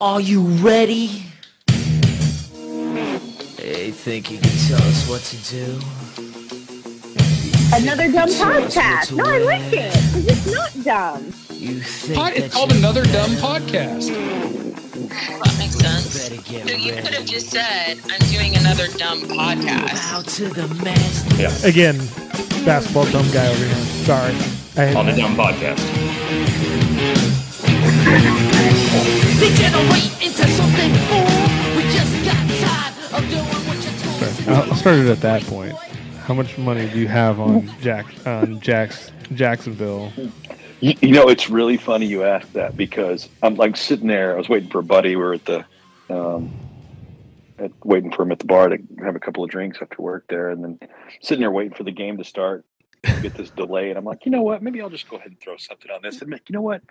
Are you ready? Hey, think you can tell us what to do? Another dumb podcast. No, I like it. 'cause It's not dumb. You think Pod- it's called another dumb podcast. That makes sense. better get So you could have just said, I'm doing another dumb podcast. Bow to the master. Yeah, Again, basketball dumb guy over here. Sorry. I on the dumb podcast. Degenerate into something more. We just got tired of doing what you told. I started at that point. How much money do you have on Jack on Jack's Jacksonville? You, you know, it's really funny you asked that because I'm like sitting there. I was waiting for a buddy. We were at the, um, at, waiting for him at the bar to have a couple of drinks after work there, and then sitting there waiting for the game to start. Get this delay, and I'm like, you know what? Maybe I'll just go ahead and throw something on this. And like, you know what?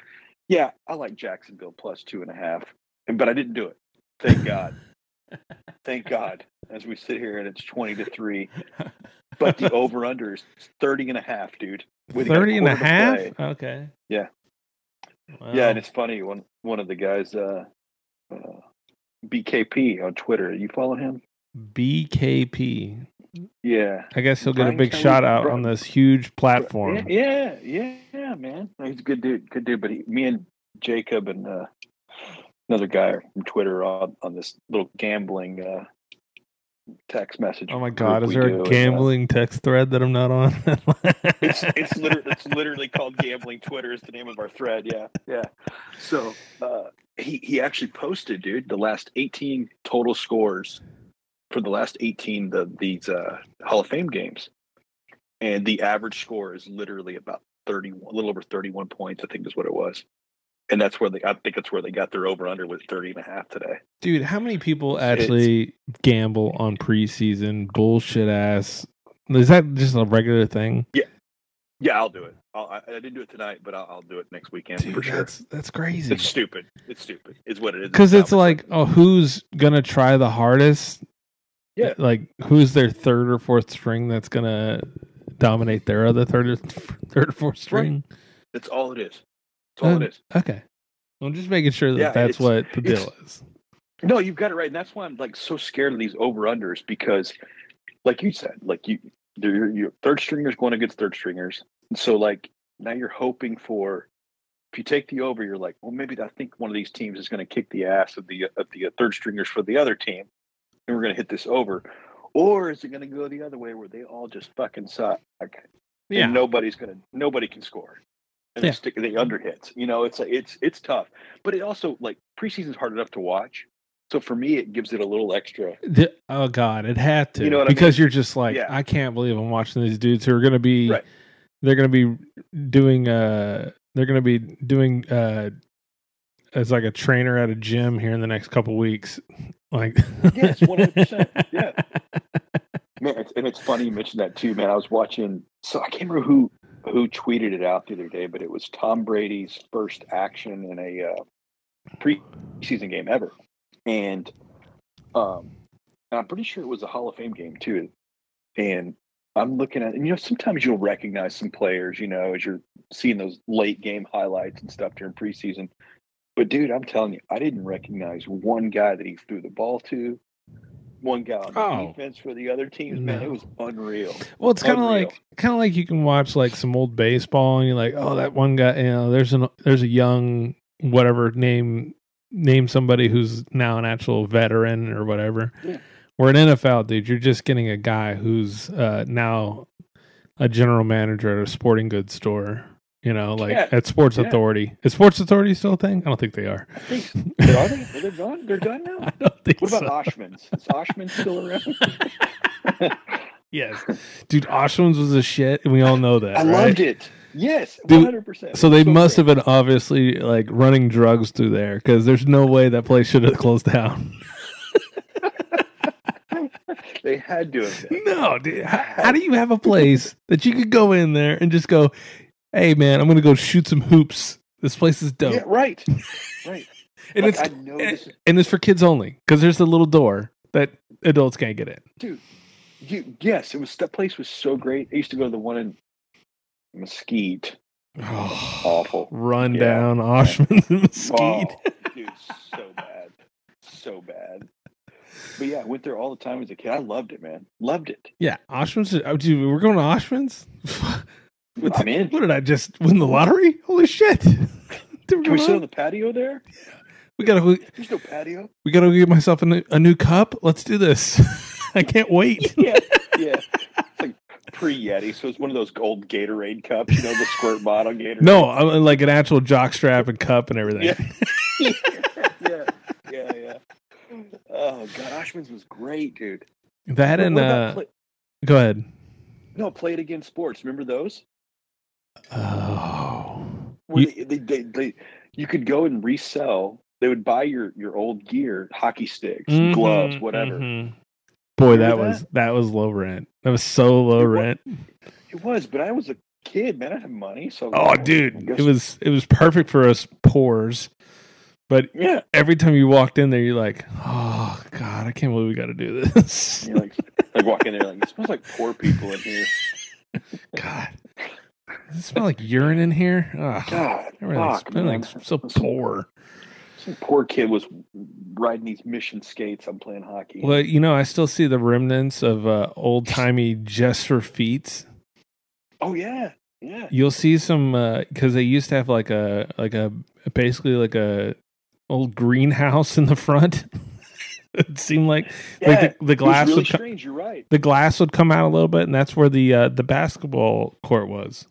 Yeah, I like Jacksonville plus two and a half, but I didn't do it. Thank God. Thank God. As we sit here and it's twenty to three, but the over under is 30 and a half, dude. With a 30 and a half? play. Okay. Yeah. Wow. Yeah, and it's funny. One one of the guys, uh, uh, BKP on Twitter. You follow him? BKP. Yeah. I guess he'll get a big shout out Bri- on this huge platform. Yeah, yeah, yeah, man. He's a good dude. Good dude. But he, me and Jacob and uh, another guy from Twitter on on this little gambling uh, text message. Oh my god, is there a and, uh, gambling text thread that I'm not on? it's it's literally it's literally called gambling Twitter is the name of our thread. Yeah, yeah. So uh, he he actually posted, dude, the last eighteen total scores for the last eighteen the these uh, Hall of Fame games, and the average score is literally about thirty, a little over thirty one points. I think is what it was. And that's where they, I think that's where they got their over under with 30 and a half today. Dude, how many people It's- actually gamble on preseason bullshit ass? Is that just a regular thing? Yeah, Yeah, I'll do it. I'll, I, I didn't do it tonight, but I'll, I'll do it next weekend Dude, for sure. that's that's crazy. It's stupid. It's stupid. It's what it is. Because it's now. like, oh, who's gonna try the hardest? Yeah. Like, who's their third or fourth string that's gonna dominate their other third or third or fourth string? that's all it is. That's all Uh, it is. Okay. I'm just making sure that Yeah, that's what the deal is. No, you've got it right, and that's why I'm like so scared of these over unders because, like you said, like you, your, your third stringers going against third stringers, and so like now you're hoping for. If you take the over, you're like, well, maybe I think one of these teams is going to kick the ass of the of the third stringers for the other team, and we're going to hit this over, or is it going to go the other way where they all just fucking suck? Yeah. and nobody's gonna nobody can score and Yeah. they stick they under hits you know it's it's it's tough but it also like preseason's hard enough to watch so for me it gives it a little extra The- oh God, it had to. You know what I because you're just like, Yeah. I can't believe I'm watching these dudes who are gonna be Right. they're gonna be doing uh they're gonna be doing uh as like a trainer at a gym here in the next couple weeks. Like Yes, 100%, yeah. man it's, and it's funny you mentioned that too man i was watching so i can't remember who who tweeted it out the other day but it was tom brady's first action in a uh, preseason game ever and um and i'm pretty sure it was a hall of fame game too and i'm looking at and you know sometimes you'll recognize some players you know as you're seeing those late game highlights and stuff during preseason but dude i'm telling you i didn't recognize one guy that he threw the ball to one guy on the Oh. defense for the other teams man No. it was unreal Well, it's kind of like kind of like you can watch like some old baseball, and you're like, oh, that one guy. You know, there's an there's a young whatever name name somebody who's now an actual veteran or whatever. Yeah. Where in NFL, dude, you're just getting a guy who's uh, now a general manager at a sporting goods store. You know, like Yeah. at Sports Yeah. Authority. Is Sports Authority still a thing? I don't think they are. i think are they are they gone they're done now I don't think what about so. oshman's is oshman still around Yes, dude, Oshman's was a shit, and we all know that. I right? loved it. Yes, one hundred percent. So they must have been obviously like running drugs through there because there's no way that place should have closed down. They had to have. Been. no, dude. How, how do you have a place that you could go in there and just go, "Hey, man, I'm gonna go shoot some hoops. This place is dope." Yeah, right, right. and Like, it's I know this is, and it's for kids only because there's a little door that adults can't get in. dude. You, yes, it was that place was so great. I used to go to the one in Mesquite. Oh, Awful. Run Yeah. down Oshman's and Mesquite. Oh, dude, so bad. so bad. but yeah, I went there all the time as a kid. I loved it, man. Loved it. Yeah, Oshman's. Oh, dude, we're going to Oshman's. What's- I'm in. What did I just win the lottery? Holy shit! Can we sit on the patio there? Yeah. we gotta we, There's no patio. we gotta get myself a new, a new cup. Let's do this. I can't wait. Yeah, yeah. It's like pre Yeti, so it's one of those gold Gatorade cups, you know, the squirt bottle Gatorade. No, I'm like an actual jock strap and cup and everything. Yeah. yeah, yeah, yeah. Oh god, Oshman's was great, dude. That What and uh, play- go ahead. no, play it again. sports. Remember those? Oh, Where You- they, they, they, they, you could go and resell. They would buy your your old gear, hockey sticks, Mhm, gloves, whatever. mhm. Boy, that Remember was that was low rent. That was so low It wa- rent. It was, but I was a kid, man. I had money, so Oh, I dude, it was it was perfect for us poors. But Yeah, every time you walked in there, you're like, oh god, I can't believe we got to do this. you're like, like walk in there, like it smells like poor people in here. God, does it smell like urine in here? Oh, God, fuck, everything's so poor. Some poor kid was riding these mission skates. I'm playing hockey. Well, you know, I still see the remnants of uh, old timey just for feet. Oh yeah, yeah. You'll see some because they used to have like a like a basically like a old greenhouse in the front. it seemed like yeah. like the, the glass really would come, strange. You're right. the glass would come out a little bit, and that's where the uh, the basketball court was.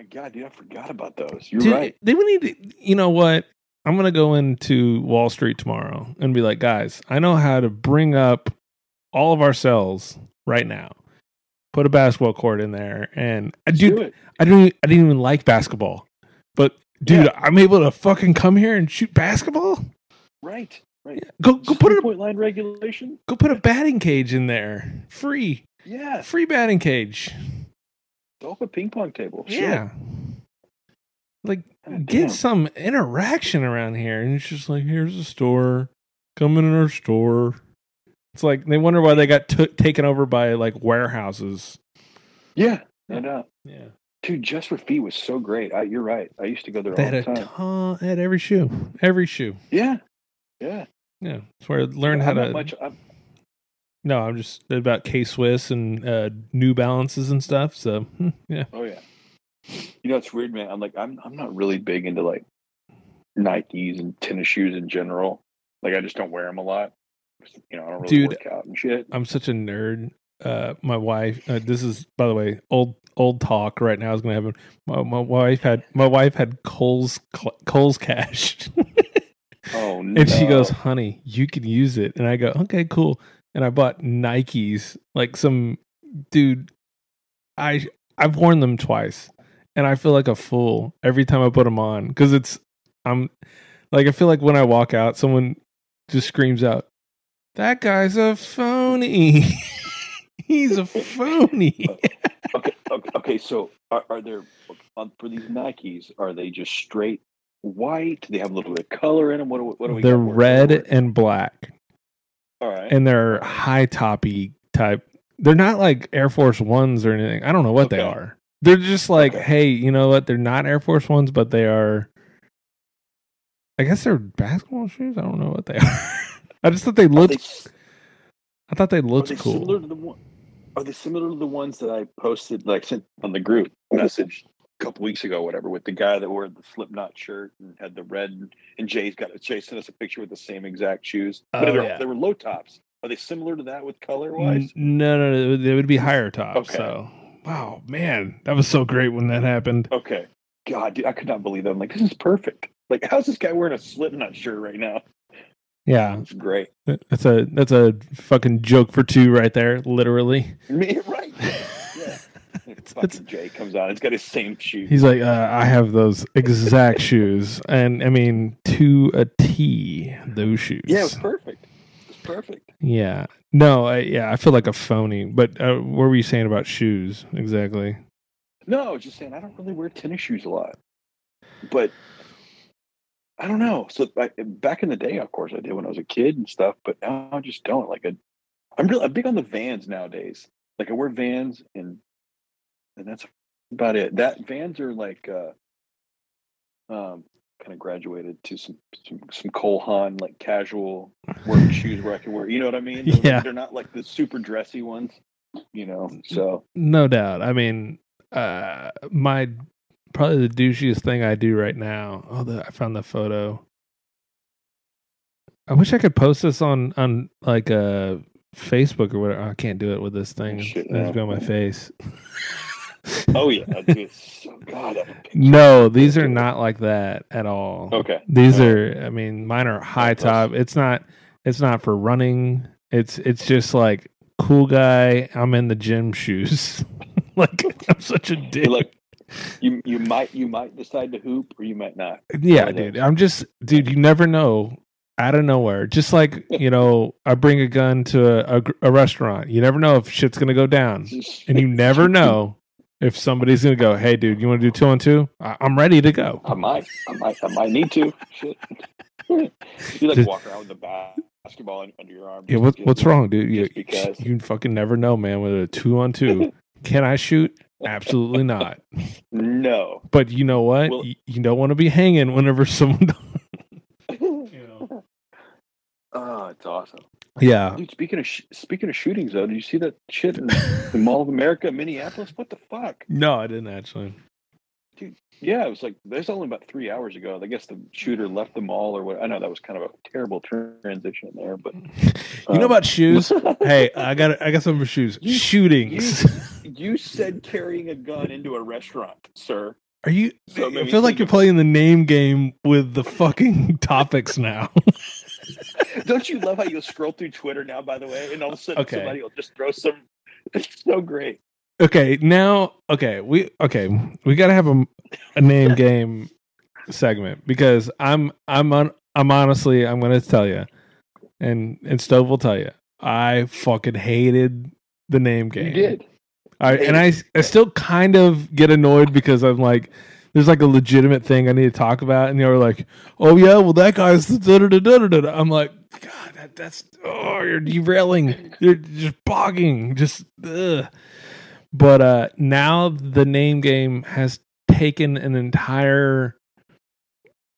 My god, dude, I forgot about those. You're Dude, right. They would need to, you know what? I'm gonna go into Wall Street tomorrow and be like, guys, I know how to bring up all of our cells right now. Put a basketball court in there, and uh, Let's dude, do it. I didn't, I didn't even like basketball, but dude, Yeah. I'm able to fucking come here and shoot basketball. Right, right. Go, go put a, point line regulation. go put a batting cage in there, free, Yeah, free batting cage. Off a ping pong table. Sure. Yeah. Like God get damn. some interaction around here. And it's just like, here's a store. Come in our store. It's like they wonder why they got took taken over by like warehouses. yeah. Uh, Yeah. dude, just for feet was so great. I, you're right. I used to go there They all had the a time. ton at every shoe. Every shoe. Yeah, yeah. Yeah. That's where I learned how I'm to much. I'm, No, I'm just about K Swiss and uh New Balances and stuff. So hmm, yeah. oh yeah. You know, it's weird, man. I'm like, I'm I'm not really big into like Nikes and tennis shoes in general. Like, I just don't wear them a lot. You know, I don't really Dude, work out and shit. I'm such a nerd. Uh, my wife. Uh, this is, by the way, old old talk. Right now is going to happen. My, my wife had my wife had Kohl's Kohl's cash, Oh no! and she goes, "Honey, you can use it." And I go, "Okay, cool." And I bought Nikes, like some dude. I I've worn them twice, and I feel like a fool every time I put them on because it's I'm like I feel like when I walk out, someone just screams out, "That guy's a phony." He's a phony. okay, okay, okay. So, are, are there uh, for these Nikes? Are they just straight white? Do they have a little bit of color in them? What what do we? They're red and black, All right. and they're high toppy type. They're not like Air Force Ones or anything. I don't know what they are. They're just like, Okay. hey, you know what? They're not Air Force Ones, but they are. I guess they're basketball shoes. I don't know what they are. I just thought they looked. they, I thought they looked they cool. similar to the one? Are they similar to the ones that I posted, like sent on the group message couple weeks ago, whatever, with the guy that wore the Slipknot shirt and had the red? And Jay's got Jay sent us a picture with the same exact shoes, but Oh, they, were, yeah. they were low tops. Are they similar to that with color wise? No, no, no. They would be higher tops. Okay. So, wow, man, that was so great when that happened. Okay. God, dude, I could not believe that. I'm like, this is perfect. Like, how's this guy wearing a Slipknot shirt right now? Yeah, It's great. that's a that's a fucking joke for two right there, literally. Me, right? It's- Fucking Jay comes on. He's got his same shoes. He's like, uh, I have those exact shoes, and I mean to a T, those shoes. yeah, it was perfect. It was perfect. Yeah. No, I, yeah, I feel like a phony. But uh, what were you saying about shoes exactly? No, I was just saying I don't really wear tennis shoes a lot, but I don't know. So I, back in the day, of course, I did when I was a kid and stuff. But now I just don't. Like I, I'm really I'm big on the Vans nowadays. Like I wear Vans and and that's about it. That Vans are like uh, um, kind of graduated to some some, some Cole Haan like casual work shoes where I can wear. You know what I mean? They're, Yeah. they're not like the super dressy ones. You know, so No doubt. I mean, uh, my probably the douchiest thing I do right now. Oh, the, I found the photo. I wish I could post this on on like uh Facebook or whatever. I can't do it with this thing. Shit, It's no. on my face. oh yeah, so oh, God. I have a picture. no, these are not like that at all. Okay, These All are. I mean, mine are high top. It's not. It's not for running. It's it's just like cool guy. I'm in the gym shoes. like I'm such a dick. Like you you might you might decide to hoop or you might not. Yeah, One of dude. I'm just, dude. You never know. Out of nowhere, just like you know, I bring a gun to a, a, a restaurant. You never know if shit's gonna go down, and you never know if somebody's gonna go. Hey, dude, you want to do two on two? I- I'm ready to go. I might, I might, I might need to. Shit. you like Just- walk around with the basketball under your arm. Yeah, what, what's wrong, dude? You, because. you fucking never know, man. With a two on two, can I shoot? Absolutely not. No. But you know what? Well- you, you don't want to be hanging whenever someone. Oh, it's awesome, yeah, dude. Speaking of sh- speaking of shootings, though, did you see that shit in the Mall of America, Minneapolis? What the fuck? no, I didn't actually. Dude, yeah, it was like there's only about three hours ago. I guess the shooter left the mall or what. I know that was kind of a terrible transition there, but You know um, about shoes? hey, I got I got some for shoes. You- Shootings. you said carrying a gun into a restaurant, sir. Are you? So I feel like you're playing the name game with the fucking topics now. Don't you love how you'll scroll through Twitter now? By the way, and all of a sudden Okay. somebody will just throw some. It's so great. okay, now okay, we okay, we got to have a, a name game segment because I'm I'm on I'm honestly I'm going to tell you, and and Stowe will tell you, I fucking hated the name game. You did. I, and I, I still kind of get annoyed because I'm like, there's like a legitimate thing I need to talk about, and you're like, oh yeah, well that guy's da da da da da. da. I'm like, God, that, that's oh, you're derailing, you're just bogging, just. Ugh. But uh now the name game has taken an entire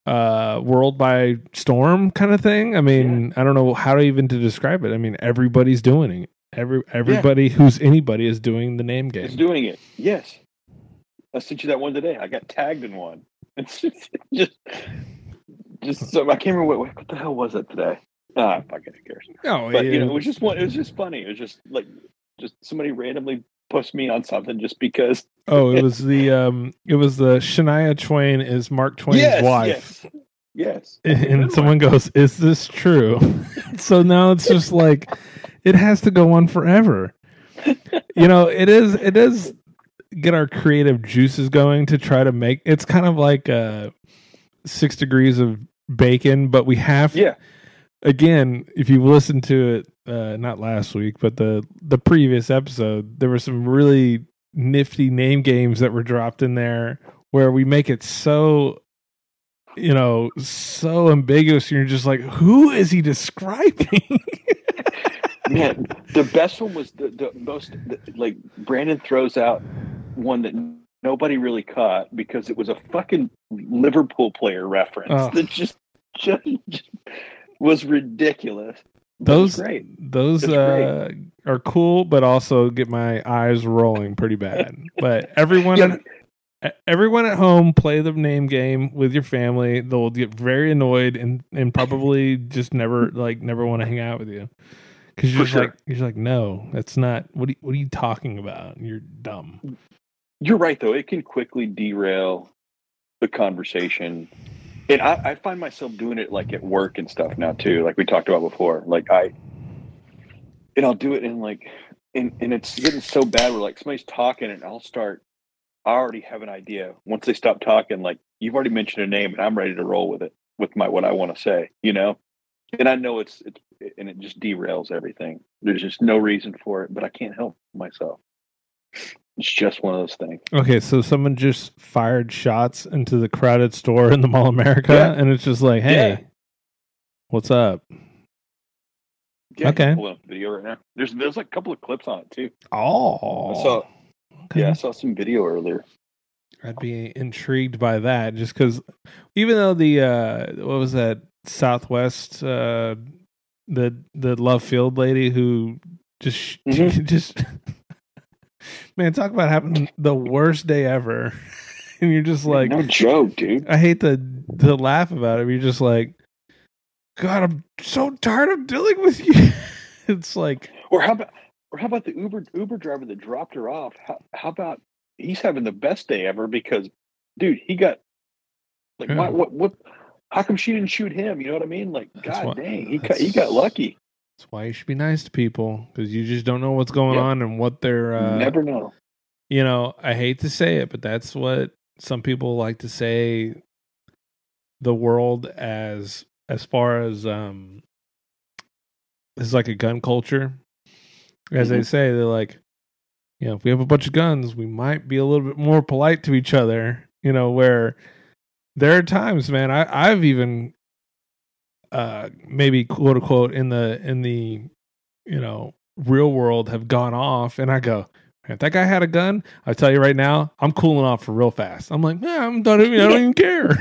uh world by storm kind of thing i mean i don't know how to even to describe it i mean everybody's doing it every everybody who's anybody is doing the name game. is doing it. Yes. I sent you that one today. I got tagged in one. It's just, just, just so I can't remember what, what the hell was it today. Ah, fucking who cares? oh But you know, it was just one. It was just funny. It was just like, just somebody randomly pushed me on something just because. oh it was the um it was the shania twain is mark twain's yes, wife Yes. Yes. and someone goes is this true so now it's just like it has to go on forever you know it is it is get our creative juices going to try to make it's kind of like uh six degrees of bacon but we have Yeah. again if you listen to it uh not last week but the the previous episode there were some really nifty name games that were dropped in there where we make it so you know so ambiguous and you're just like who is he describing Man, the best one was the, the most the, like Brandon throws out one that nobody really caught because it was a fucking Liverpool player reference Oh. that just, just just was ridiculous. But it was those great. those uh are cool but also get my eyes rolling pretty bad but everyone Yeah, at, everyone at home play the name game with your family they'll get very annoyed and and probably just never like never want to hang out with you because you're just sure. like you're like no that's not what are what are you talking about you're dumb You're right though; it can quickly derail the conversation, and I, I find myself doing it like at work and stuff now too. Like we talked about before. Like I, and I'll do it in like, and and it's getting so bad. Where like somebody's talking, and I'll start. I already have an idea. Once they stop talking, like you've already mentioned a name, and I'm ready to roll with it with my what I want to say. You know, and I know it's it's and it just derails everything. There's just no reason for it, but I can't help myself. It's just one of those things. okay so someone just fired shots into the crowded store in the mall of america Yeah. and it's just like hey Yeah. what's up Yeah, Okay. I'm up video right now. There's there's like a couple of clips on it too. oh I saw okay. yeah, I saw some video earlier. I'd be intrigued by that just because even though the uh what was that Southwest uh the the love field lady who just Mhm. just man talk about having the worst day ever and you're just like no joke, dude. I hate to to laugh about it you're just like God I'm so tired of dealing with you it's like Or how about or how about the Uber Uber driver that dropped her off? How, how about he's having the best day ever because, dude, he got like Yeah. why, what what? How come she didn't shoot him? You know what I mean? Like, That's god why- dang, he got, he got lucky. that's why you should be nice to people because you just don't know what's going Yep. on and what they're uh Never know. you know, I hate to say it, but that's what some people like to say the world as as far as um is like a gun culture. As they Mhm. say, they're like, you know, if we have a bunch of guns, we might be a little bit more polite to each other, you know, where there are times, man, I, I've even uh maybe quote unquote in the in the you know real world have gone off and I go, if that guy had a gun, I tell you right now, I'm cooling off for real fast. I'm like, man, I'm done. I don't even care.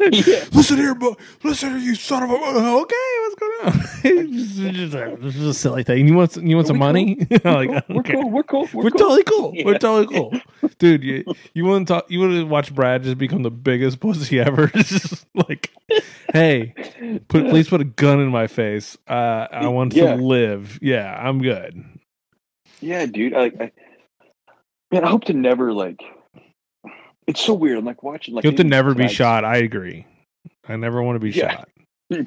Yeah. Listen here, but listen here, you son of a. Okay, what's going on? it's just, a, it's just a silly thing. You want you want some money? like, I We're cool. We're cool. We're, We're cool. totally cool. We're totally cool, dude. You you want to talk? You want to watch Brad just become the biggest pussy ever? It's just like, hey, put please put a gun in my face. Uh, I want Yeah. to live. Yeah, I'm good. Yeah, dude. I, I man, I hope to never like. It's so weird. I'm like watching like You have to never be shot. I agree. I never want to be Yeah. shot.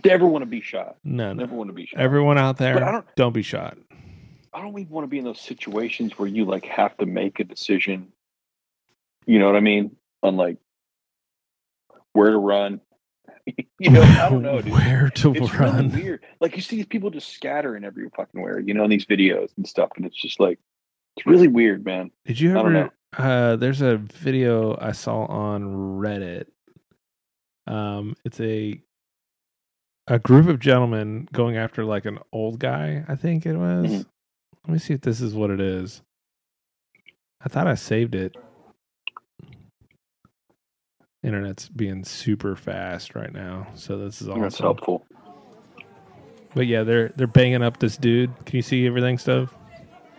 Never want to be shot. No, no. Never want to be shot. Everyone out there, don't- don't be shot. I don't even want to be in those situations where you like have to make a decision. You know what I mean? On like where to run. you know, I don't know, dude. Where to It's run? really weird. Like you see these people just scattering every fucking where, you know, in these videos and stuff, and it's just like it's really weird, man. Did you I don't ever? Uh, there's a video I saw on Reddit. Um, it's a a group of gentlemen going after like an old guy. I think it was. Mhm. Let me see if this is what it is. I thought I saved it. Internet's being super fast right now, so this is That's helpful. But yeah, they're they're banging up this dude. Can you see everything, stuff?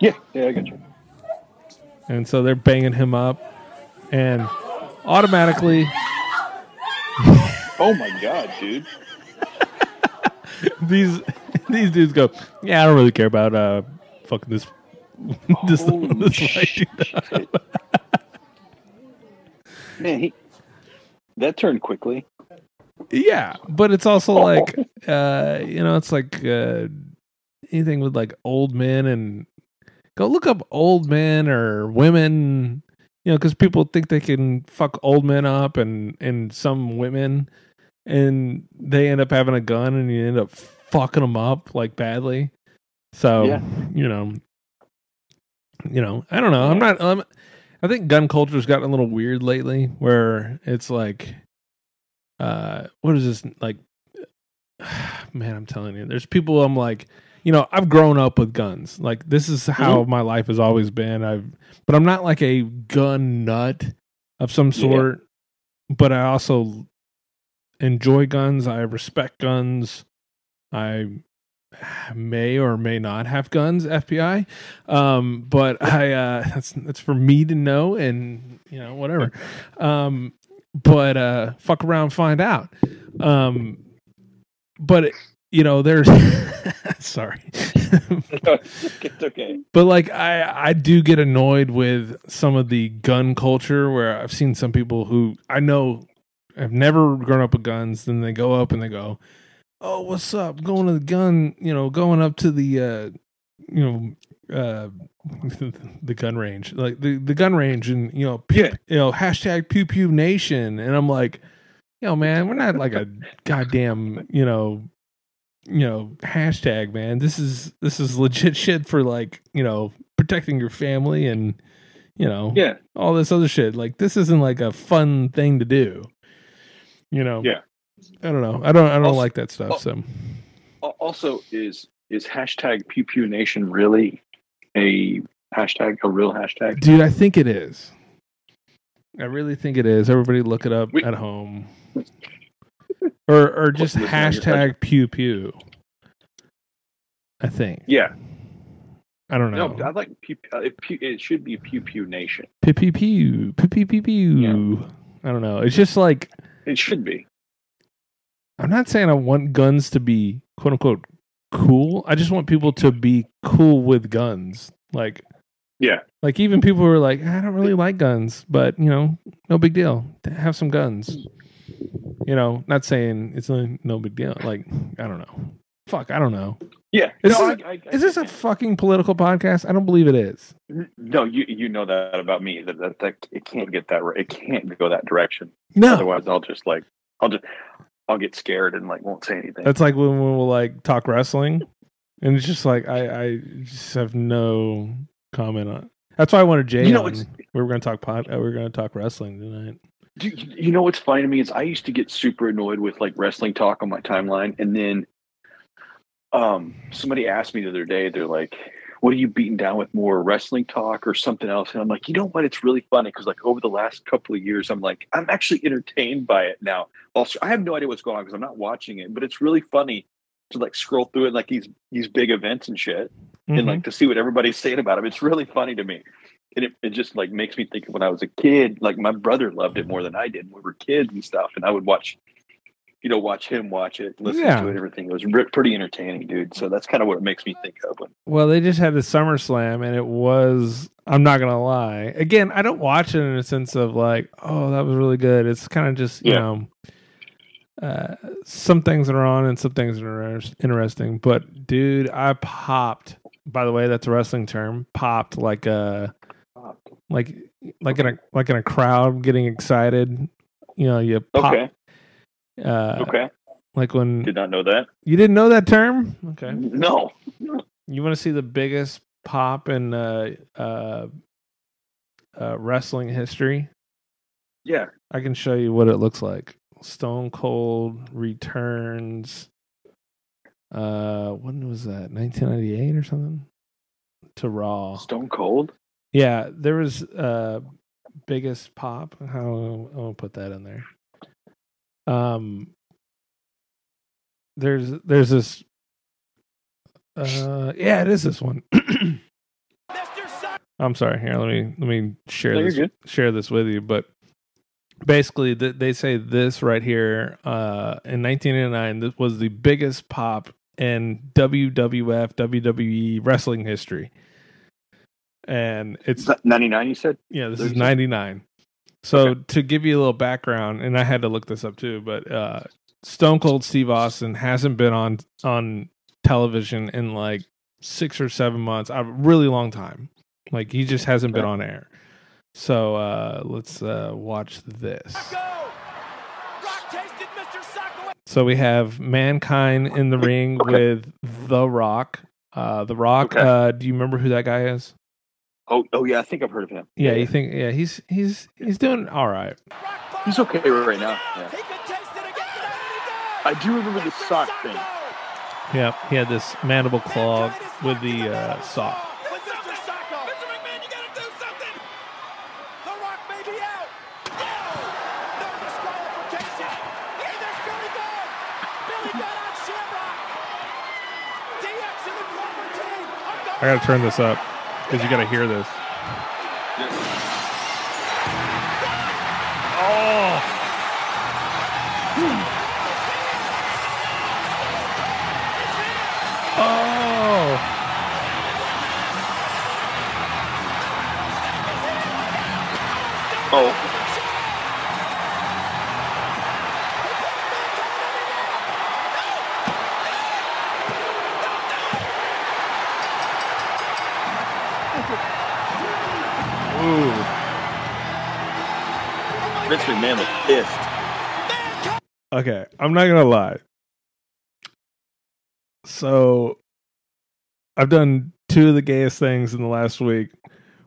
Yeah, yeah, I got you. And so they're banging him up, and automatically Oh my god, dude. these these dudes go, yeah, I don't really care about uh fucking this this, this white dude. Man, he that turned quickly. Yeah, but it's also like uh you know, it's like uh anything with like old men and go look up old men or women, you know, cuz people think they can fuck old men up and and some women and they end up having a gun and you end up fucking them up like badly. So, Yeah. you know, you know, I don't know. I'm not um, I think gun culture's gotten a little weird lately where it's like uh what is this like man i'm telling you there's people i'm like you know i've grown up with guns. Like this is how my life has always been. I've but i'm not like a gun nut of some Yeah. sort but i also enjoy guns. I respect guns. I may or may not have guns fbi um but i uh that's that's for me to know and you know whatever. Um but uh fuck around find out. Um but you know there's sorry it's okay. but like i i do get annoyed with some of the gun culture where i've seen some people who i know have never grown up with guns then they go up and they go oh what's up going to the gun you know going up to the uh you know uh the gun range like the the gun range and you know pew, Yeah. you know hashtag pew pew nation and i'm like yo man we're not like a goddamn you know you know hashtag man this is this is legit shit for like you know protecting your family and you know Yeah. all this other shit like this isn't like a fun thing to do you know Yeah. i don't know i don't i don't Also- like that stuff so Also, is is hashtag Pew Pew Nation really a hashtag, a real hashtag? dude i think it is I really think it is. Everybody look it up We- at home. Or or just Listen, you're such hashtag pew pew. I think. Yeah. I don't know. No, I like pew, uh, it, pew, it should be Pew Pew Nation. Pew pew pew pew pew pew pew. I don't know. It's just like It should be. I'm not saying I want guns to be quote unquote cool. I just want people to be cool with guns. Like Yeah. like even people who are like, I don't really like guns, but you know, no big deal. To have some guns. You know, not saying it's no, no big deal. Like, I don't know. Fuck, I don't know. Yeah. Is no, this I, I, I Is this a fucking political podcast? I don't believe it is. no? You you know that about me that, that that it can't get that right. It can't go that direction. No. Otherwise, I'll just like I'll just I'll get scared and like won't say anything. That's like when we'll like talk wrestling, and it's just like I I just have no comment on. That's why I wanted Jay You know. We were going to talk pod. uh, We were going to talk wrestling tonight. You, you know what's funny to me is I used to get super annoyed with like wrestling talk on my timeline, and then um somebody asked me the other day, they're like, "What are you beating down with more wrestling talk or something else?" And I'm like, you know what? It's really funny because like over the last couple of years, I'm like, I'm actually entertained by it now. Also, I have no idea what's going on because I'm not watching it, but it's really funny to like scroll through it like these these big events and shit and Mhm. like to see what everybody's saying about them. It's really funny to me. And it, it just like makes me think of when I was a kid. Like my brother loved it more than I did. when We were kids and stuff, and I would watch, you know, watch him watch it, listen Yeah. to it, everything. It was re- pretty entertaining, dude. So that's kind of what it makes me think of. When, Well, they just had the SummerSlam, and it was. I'm not gonna lie. Again, I don't watch it in a sense of like, oh, that was really good. It's kind of just you Yeah. know, uh, some things are on and some things are inter- interesting. But dude, I popped. By the way, that's a wrestling term. Popped like a like like in a like in a crowd getting excited. You know, you pop. okay, Uh, okay, Like when did not know that. you didn't know that term. Okay. No, You want to see the biggest pop in uh, uh, uh, wrestling history? yeah, I can show you what it looks like. Stone Cold returns. Uh, when was that? 1998 or something? To Raw. Stone Cold. Yeah, there was uh biggest pop. How I'll put that in there. Um, there's there's this. Uh, yeah, it is this one. I'm sorry. Here, let me let me share No, this share this with you. But basically, th- they say this right here. Uh, in 1989, this was the biggest pop in WWF WWE wrestling history, and it's Ninety nine. You said. yeah, this There's is 99. So to give you a little background, and I had to look this up too, but uh, Stone Cold Steve Austin hasn't been on on television in like six or seven months, a really long time. Like he just hasn't been on air. So uh, let's uh, watch this. So we have Mankind in the ring Okay. with The Rock. Uh, the Rock. Okay. Uh, do you remember who that guy is? Oh, oh yeah, I think I've heard of him. Yeah, you think? Yeah, he's he's he's doing all right. he's okay right now. Yeah. I do remember the sock thing. Yep, he had this mandible claw with the uh, sock. I gotta turn this up because you gotta hear this. Oh, oh. Oh, Vince McMahon was pissed. Okay, I'm not gonna lie. So, I've done two of the gayest things in the last week.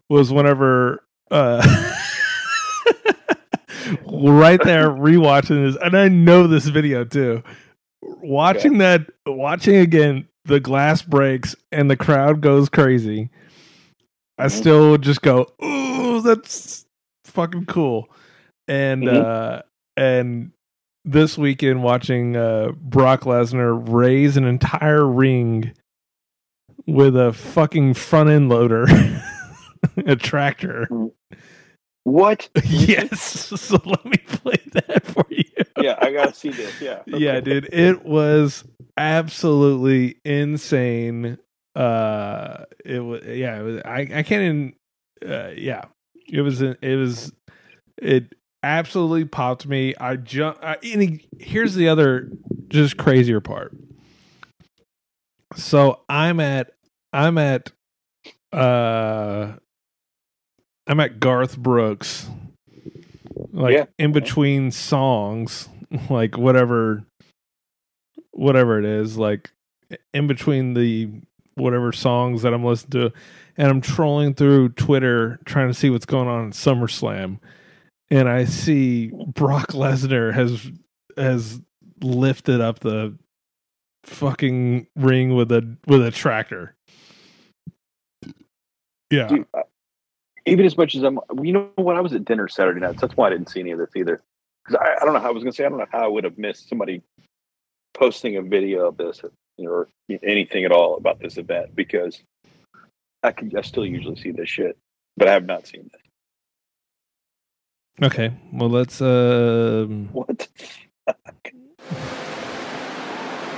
Was whenever, uh, right there rewatching this, and I know this video too. Watching that, watching again, the glass breaks and the crowd goes crazy. I Mhm. still just go, "Ooh, that's fucking cool." And Mhm. uh and this weekend watching uh Brock Lesnar raise an entire ring with a fucking front end loader, a tractor. What? yes. So let me play that for you. Yeah, I gotta see this. Yeah. Yeah, dude, it was absolutely insane. Uh, it was yeah, it was. I I can't even. Uh, yeah, it was. It was. It absolutely popped me. I jump. And he- here's the other just crazier part. So I'm at. I'm at. Uh. I'm at Garth Brooks. Like Yeah. in between songs, like whatever whatever it is, like in between the whatever songs that I'm listening to, and I'm trolling through Twitter trying to see what's going on in SummerSlam, and I see Brock Lesnar has has lifted up the fucking ring with a with a tractor. Yeah, Dude, even as much as I'm, you know what? I was at dinner Saturday night. That's why I didn't see any of this either. Because I, I don't know how I was going to say. I don't know how I would have missed somebody posting a video of this or anything at all about this event because I can. I still usually see this shit, but I have not seen this. Okay. Well, let's. Um, What?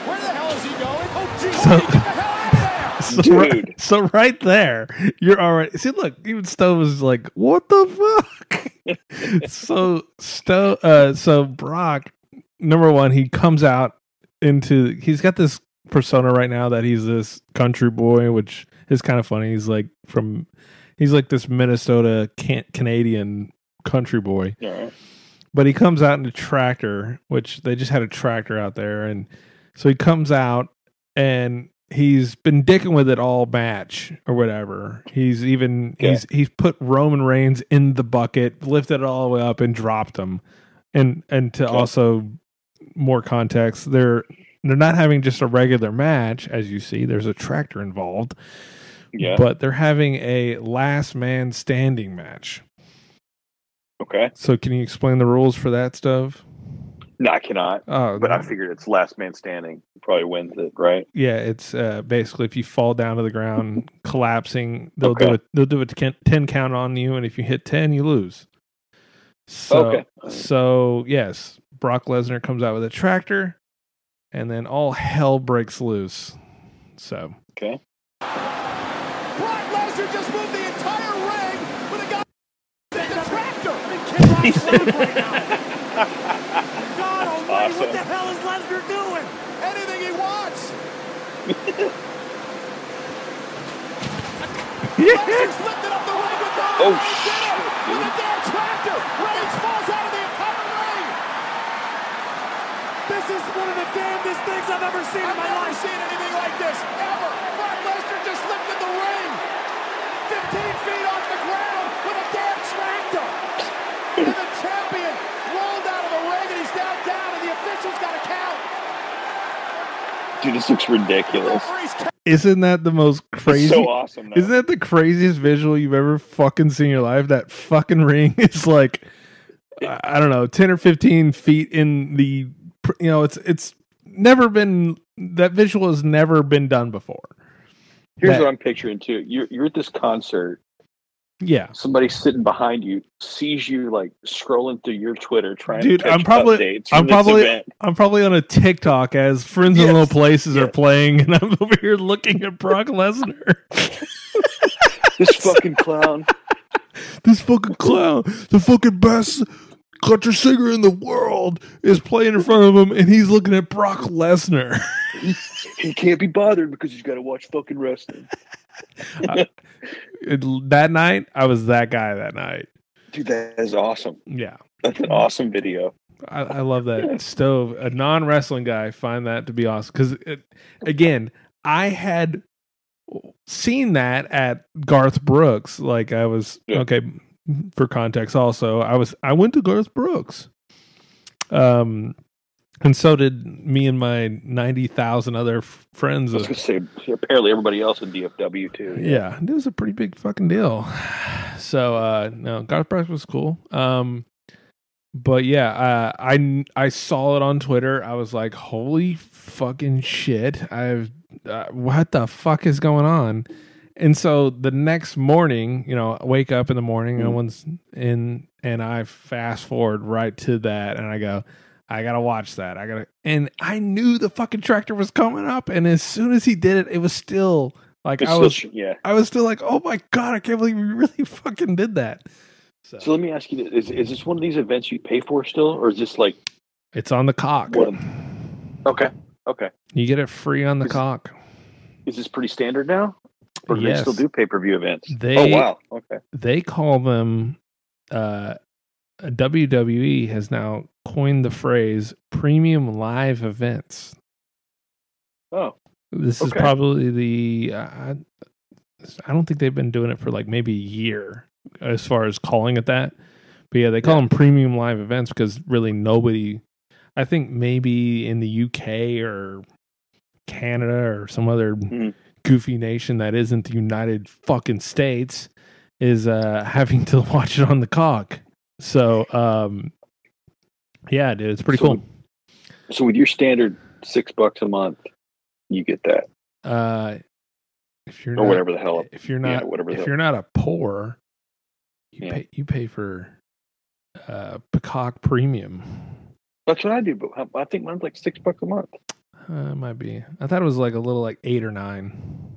Where the hell is he going? Oh, geez, So- get the hell out of there! so right, so right there, you're already. See, look, even Stowe was like, "What the fuck?" so Stowe, uh, so Brock, number one, he comes out into. He's got this persona right now that he's this country boy, which is kind of funny. He's like from, he's like this Minnesota can- Canadian country boy right. but he comes out in a tractor, which they just had a tractor out there, and so he comes out and he's been dicking with it all match or whatever. He's even Okay. he's he's put Roman Reigns in the bucket, lifted it all the way up, and dropped him. And and to Okay. also more context, they're they're not having just a regular match, as you see. There's a tractor involved, Yeah. but they're having a last man standing match. Okay. So, can you explain the rules for that stuff? No, I cannot. Oh, But I figured it's last man standing. Probably wins it, right? yeah, it's uh, basically if you fall down to the ground, collapsing, they'll do Okay. it. They'll do a ten count on you, and if you hit ten, you lose. So, Okay. so yes, Brock Lesnar comes out with a tractor, and then all hell breaks loose. So, Okay. Brock Lesnar just moved the entire ring with a guy in the tractor. I'm in Kid Rock's life right now. God almighty, what the hell is Lesnar doing? Anything he wants. Lesnar's lifted up the ring with the Oh, Reigns in it with a damn tractor. Reigns falls out of the entire ring. This is one of the damnedest things I've ever seen in my life. I've never seen anything like this ever. Brock Lesnar just lifted the ring, 15 feet off the ground with a damn tractor. and the champion rolled out of the ring and he's down down and the officials got to count. Dude, this looks ridiculous. Isn't that the most crazy? It's so awesome. Though. Isn't that the craziest visual you've ever fucking seen in your life? That fucking ring is like, I don't know, ten or fifteen feet in the. You know, it's it's never been that visual has never been done before. Here's that- what I'm picturing too. You're you're at this concert. Yeah, Somebody sitting behind you sees you like scrolling through your Twitter trying Dude, I'm probably- I'm probably event. I'm probably on a TikTok as friends in little places are playing, and I'm over here looking at Brock Lesnar. This fucking clown. this fucking clown, the fucking best country singer in the world, is playing in front of him, and he's looking at Brock Lesnar. He can't be bothered because he's got to watch fucking wrestling. It- that night, I was that guy. That night, Dude, that is awesome. yeah, That's an awesome video. I, I love that Stowe. A non wrestling guy find that to be awesome because again, I had seen that at Garth Brooks. Like I was Yeah. okay for context. Also, I was I went to Garth Brooks. Um, and so did me and my ninety thousand other f- friends. I was gonna say apparently everybody else in DFW too. Yeah, it was a pretty big fucking deal. So uh no, Garth Brooks was cool. Um but yeah, uh, I I saw it on Twitter. I was like, "Holy fucking shit! I've uh, what the fuck is going on?" And so the next morning, you know, I wake up in the morning, no Mhm. one's in, and I fast forward right to that, and I go, "I gotta watch that. I gotta." And I knew the fucking tractor was coming up, and as soon as he did it, it was still like It's I was, sh- yeah. I was still like, "Oh my god, I can't believe we really fucking did that." So, So let me ask you: this. is is this one of these events you pay for still, or is this like it's on the cock. what? Okay, okay. You get it free on the Is- cock. Is this pretty standard now, or do they still do pay per view events? They- oh wow, okay. They call them. Uh, WWE has now coined the phrase "premium live events." Oh, This is probably the. Uh, I don't think they've been doing it for like maybe a year as far as calling it that. But yeah, they call Yeah. them premium live events because really nobody. I think maybe in the UK or Canada or some other Mhm. goofy nation that isn't the United fucking States is uh having to watch it on the cock. So um yeah, dude, it's pretty So- cool. so with your standard six bucks a month, you get that, Uh if you're or not, whatever the hell. if you're yeah, not whatever if hell. you're not a poor you Yeah. pay you pay for uh peacock premium. That's what I do, but I- think mine's like six bucks a month. Uh, it might be. I thought it was like a little like 8 or 9.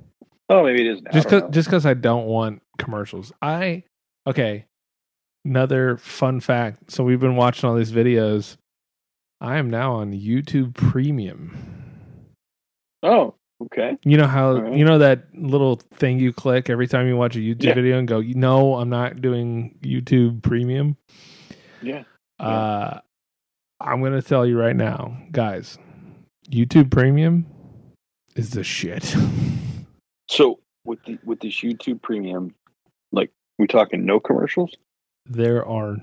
Oh, maybe it is. Now. just cuz just cuz I don't want commercials. I okay. Another fun fact. So we've been watching all these videos. I am now on YouTube Premium. Oh, okay. You know how right. you know that little thing you click every time you watch a YouTube Yeah. video and go, "No, I'm not doing YouTube Premium." Yeah. Uh I'm going to tell you right now, guys. YouTube Premium is the shit. So with the with this YouTube Premium, like we talking no commercials. There are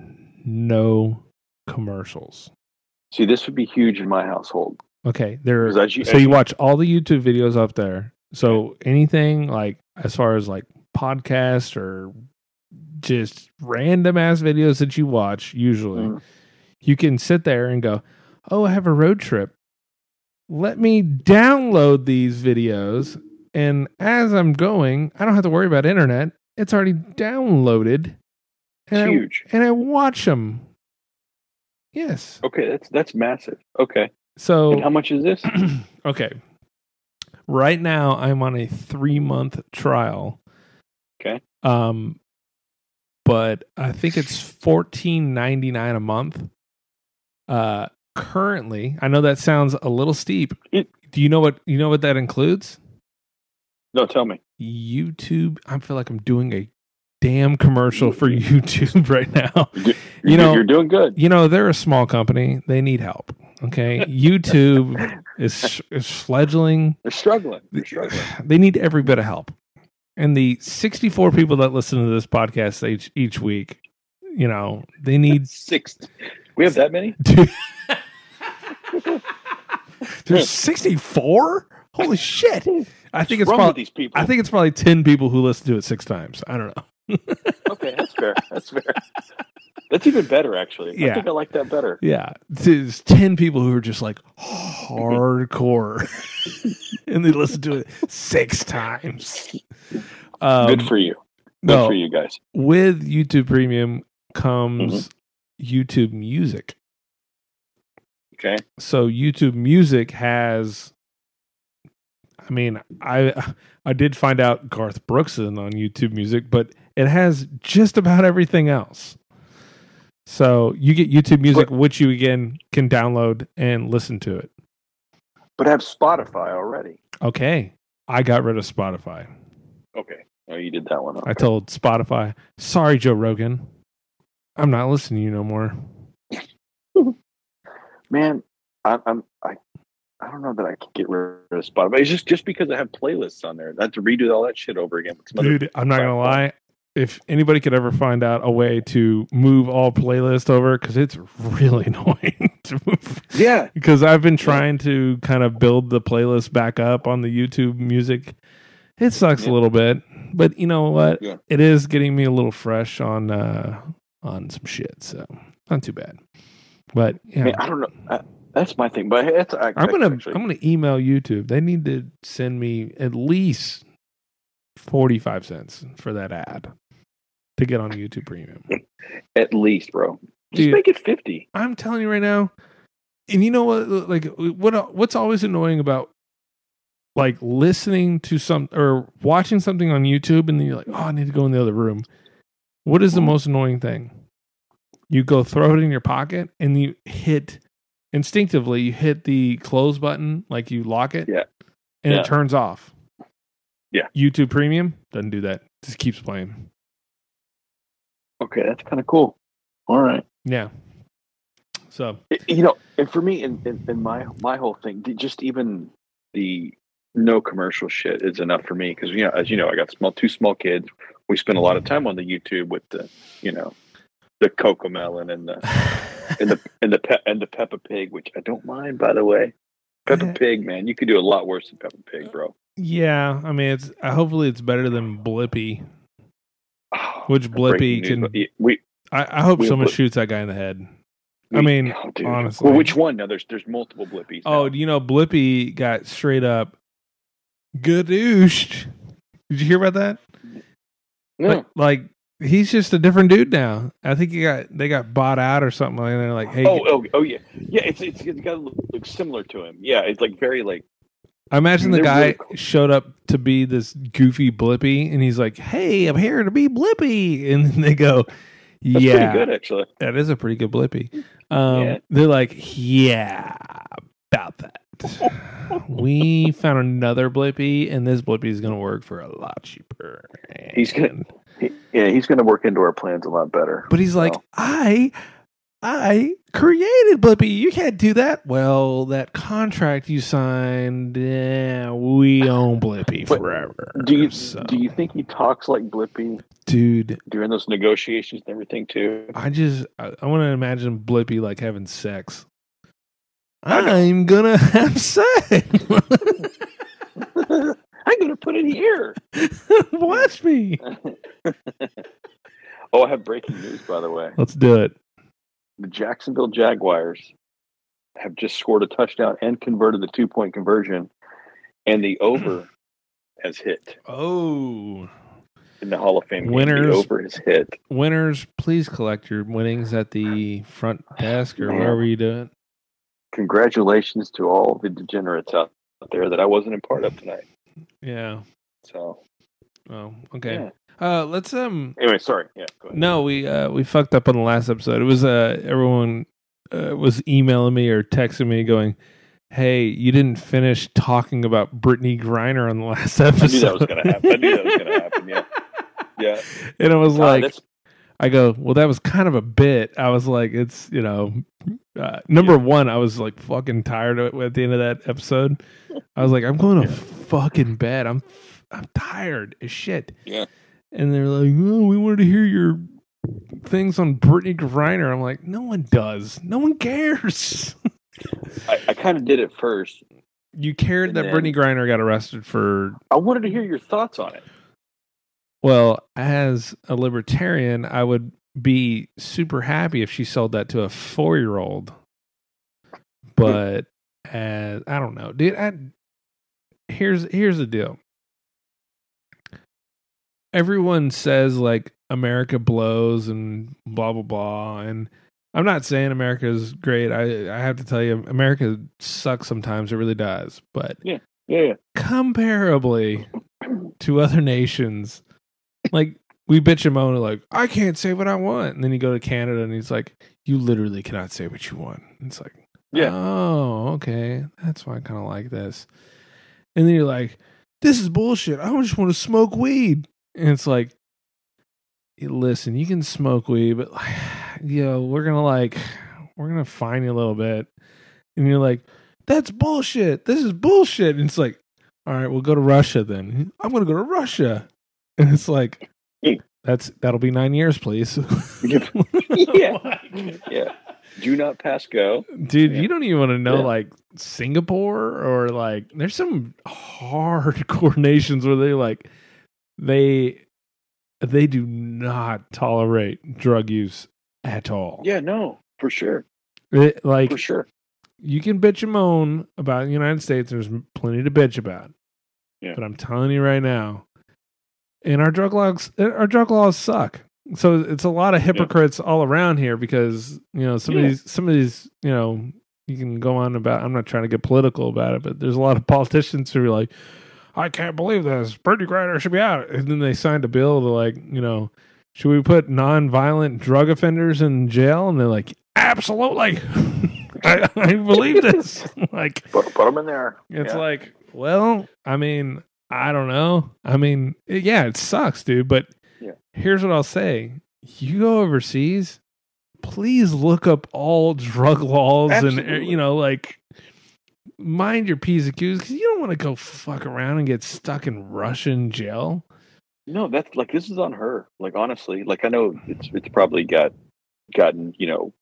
no commercials. See, this would be huge in my household. Okay, there. you- so you watch all the YouTube videos up there. So anything like as far as like podcast or just random ass videos that you watch, usually Mhm. you can sit there and go, "Oh, I have a road trip. Let me download these videos." And as I'm going, I don't have to worry about internet. It's already downloaded, and I, huge. and I watch them. Yes. Okay, that's that's massive. Okay, So and how much is this? okay. Right now I'm on a 3 month trial. Okay. Um but I think it's 14.99 a month. Uh currently, I know that sounds a little steep. It- Do you know what you know what that includes? No, tell me. YouTube. I feel like I'm doing a damn commercial for YouTube right now. You know- you're doing good. You know, they're a small company. They need help. Okay. YouTube is is fledgling. They're struggling. They're struggling. They need every bit of help. And the 64 people that listen to this podcast each, each week, you know, they need Six. We have that many? There's 64? Holy shit. I think it's probably these people. I think it's probably 10 people who listen to it 6 times. I don't know. Okay, that's fair. That's fair. That's even better, actually. Yeah. I think I like that better. Yeah, there's ten people who are just like hardcore, and they listen to it six times. Um, Good for you. Good no, for you guys. with YouTube Premium comes YouTube Music. Okay. So YouTube Music has. I mean, I I did find out Garth Brooks is on YouTube Music, but it has just about everything else. So you get YouTube Music, which you again can download and listen to it. But I have Spotify already. Okay, I got rid of Spotify. Okay. Oh, you did that one. I told Spotify, "Sorry, Joe Rogan, I'm not listening to you no more." Man, I, I'm I I don't know that I can get rid of Spotify. It's just just because I have playlists on there. I have to redo all that shit over again. with some other Dude, I'm not gonna lie. If anybody could ever find out a way to move all playlist over, because it's really annoying to move. Yeah. Because I've been trying to kind of build the playlist back up on the YouTube music. It sucks Yeah. a little bit, but you know what? Yeah. It is getting me a little fresh on uh on some shit. So not too bad. But I, yeah, I don't know. I, that's my thing. But it's, I, I'm gonna actually, I'm gonna email YouTube. They need to send me at least forty five cents for that ad to get on YouTube Premium. at least, bro. Just Dude. make it fifty. I'm telling you right now, and you know what? Like, what? What's always annoying about like listening to some or watching something on YouTube, and then you're like, oh, I need to go in the other room. What is the mm-hmm. most annoying thing? You go throw it in your pocket, and you hit instinctively. You hit the close button, like you lock it, Yeah. and Yeah. it turns off. Yeah. YouTube Premium doesn't do that. Just keeps playing. Okay, that's kind of cool. All right. Yeah. So you know, and for me, in, in, in my my whole thing, just even the no commercial shit is enough for me because you know, as you know, I got small two small kids. We spend a lot of time on the YouTube with the, you know, the CoComelon and the and the and the pe- and the Peppa Pig, which I don't mind, by the way. Peppa Pig, man, you could do a lot worse than Peppa Pig, bro. Yeah, I mean, it's uh, hopefully it's better than Blippi. Which Blippi can? we, I, I hope we- someone we- shoots that guy in the head. I mean, oh, honestly. well, which one? Now there's there's multiple Blippies. Oh, now. you know, Blippi got straight up gadooshed. Did you hear about that? no. Like, like he's just a different dude now. I think he got they got bought out or something. And they're like, hey, oh, oh, oh, yeah, yeah. It's it's, it's got to look, look similar to him. Yeah, it's like very like I imagine the guy really cool. showed up to be this goofy Blippi, and he's like, "Hey, I'm here to be Blippi," and then they go, that's "Yeah, pretty good actually. that is a pretty good Blippi." Um, Yeah. They're like, "Yeah, about that." we found another Blippi, and this Blippi is going to work for a lot cheaper. He's gonna- He, yeah, he's going to work into our plans a lot better. but he's like, "I." I created Blippi. You can't do that. Well, that contract you signed, yeah, we own Blippi But forever. do you So- do you think he talks like Blippi dude? during those negotiations and everything too? I just I, I want to imagine Blippi like having sex. I know. I'm gonna have sex. I'm going to put it here. Watch me. oh, I have breaking news by the way. Let's do it. The Jacksonville Jaguars have just scored a touchdown and converted the two point conversion, and the hmm. over has hit Oh, in the Hall of Fame. Winners. The over has hit. winners! Please collect your winnings at the front desk or Man. wherever you do it. Congratulations to all the degenerates out there that I wasn't a part of tonight. Yeah. So, Oh, okay. yeah. Uh, let's um. Anyway, sorry. Yeah, go ahead. No, we uh we fucked up on the last episode. It was uh everyone uh, was emailing me or texting me going, "Hey, you didn't finish talking about Brittney Griner on the last I episode." knew that was going to happen. I knew that was going to happen. Yeah, yeah. and I was Uh, like, that's I go, well, that was kind of a bit. I was like, it's you know, uh, number Yeah. one, I was like fucking tired of it at the end of that episode. I was like, I'm going to Yeah. fucking bed. I'm I'm tired as shit. Yeah. And they're like, oh, we wanted to hear your things on Brittney Griner. I'm like, no one does. No one cares. I, I kind of did it first. you cared And that then- Brittney Griner got arrested for I wanted to hear your thoughts on it. Well, as a libertarian, I would be super happy if she sold that to a four year old. But as I don't know, dude. I, here's here's the deal. Everyone says like America blows and blah blah blah, and I'm not saying America is great. I I have to tell you, America sucks sometimes. It really does. But Yeah, yeah. comparably to other nations, like we bitch and moan like I can't say what I want, and then you go to Canada and he's like, you literally cannot say what you want. It's like, Yeah. oh, okay, that's why I kind of like this. And then you're like, this is bullshit. I just want to smoke weed, and it's like, listen, you can smoke weed, but yo, we're gonna like, we're gonna fine you a little bit, and you're like, that's bullshit. This is bullshit. And it's like, all right, we'll go to Russia then. I'm going to go to Russia. And it's like, that's that'll be nine years, please. Yeah. Oh yeah. Do not pass go. Dude, Yeah. you don't even want to know Yeah. like Singapore or like there's some hardcore nations where they like they they do not tolerate drug use at all. Yeah, no, for sure, It- like for sure. you can bitch and moan about the United States. There's plenty to bitch about. Yeah. But I'm telling you right now, and our drug laws, uh, our drug laws suck. So it's a lot of hypocrites all around here because you know some Yeah. of these, some of these, you know, you can go on about. I'm not trying to get political about it, but there's a lot of politicians who are like, I can't believe this. Brittney Griner should be out, and then they signed a bill to like, you know, should we put non-violent drug offenders in jail? And they're like, absolutely. I, I believe this. like, Put, put them in there. it's Yeah. like, well, I mean, I don't know. I mean, it- yeah, it sucks, dude. But Yeah. here's what I'll say: you go overseas, please look up all drug laws and uh, you know, like, mind your p's and q's because you don't want to go fuck around and get stuck in Russian jail. No, that's like this is on her. Like honestly, like I know it's it's probably got gotten you know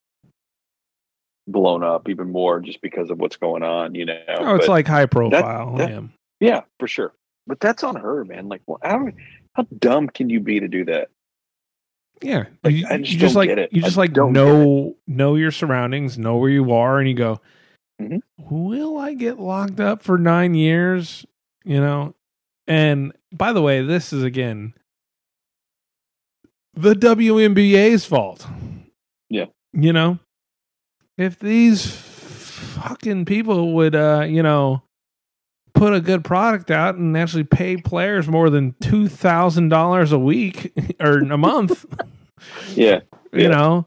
blown up even more just because of what's going on. You know, Oh, it's But- like high profile. that- yeah. yeah, for sure. But that's on her, man. Like, well, how how dumb can you be to do that? Yeah, Like, you, I you just just like you just I like don't know know your surroundings, know where you are, and you go, Mhm. "Will I get locked up for nine years?" You know. And by the way, this is again the WNBA's fault. Yeah. You know, if these fucking people would, uh, you know, put a good product out and actually pay players more than two thousand dollars a week or a month, Yeah, you Yeah. know,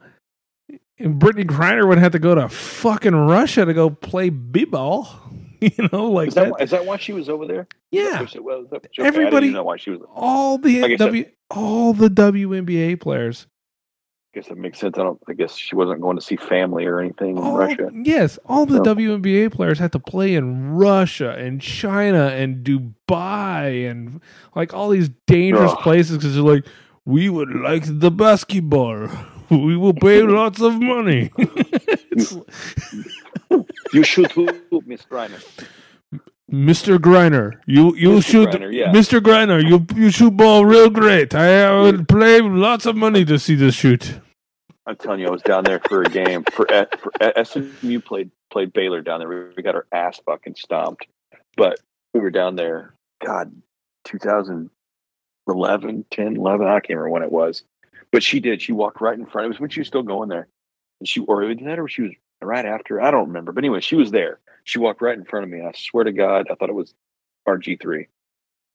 and Brittney Griner would have to go to fucking Russia to go play b-ball. You know, like is that that. why- that why she was over there? yeah, Was was okay, Everybody- know why she was. all the Like I said- all the WNBA players. I guess that makes sense. I don't. I guess she wasn't going to see family or anything in Russia. Yes, all the So- WNBA players had to play in Russia and China and Dubai and like all these dangerous Ugh. places because they're like, we would like the basketball. We will pay lots of money. You should hoop, Miss Griner. Mr. Griner, you you Mr. should Griner, yeah. Mr. Griner, you you shoot ball real great. I, I would play lots of money to see this shoot. I'm telling you, I was down there for a game for, for SMU played played Baylor down there. We got our ass fucking stomped, but we were down there. God, 2011, 10, 11. I can't remember when it was, but she did. She walked right in front. It was when she was still going there, and she or either that or she was right after. I don't remember, but anyway, she was there. She walked right in front of me. I swear to God, I thought it was RG three.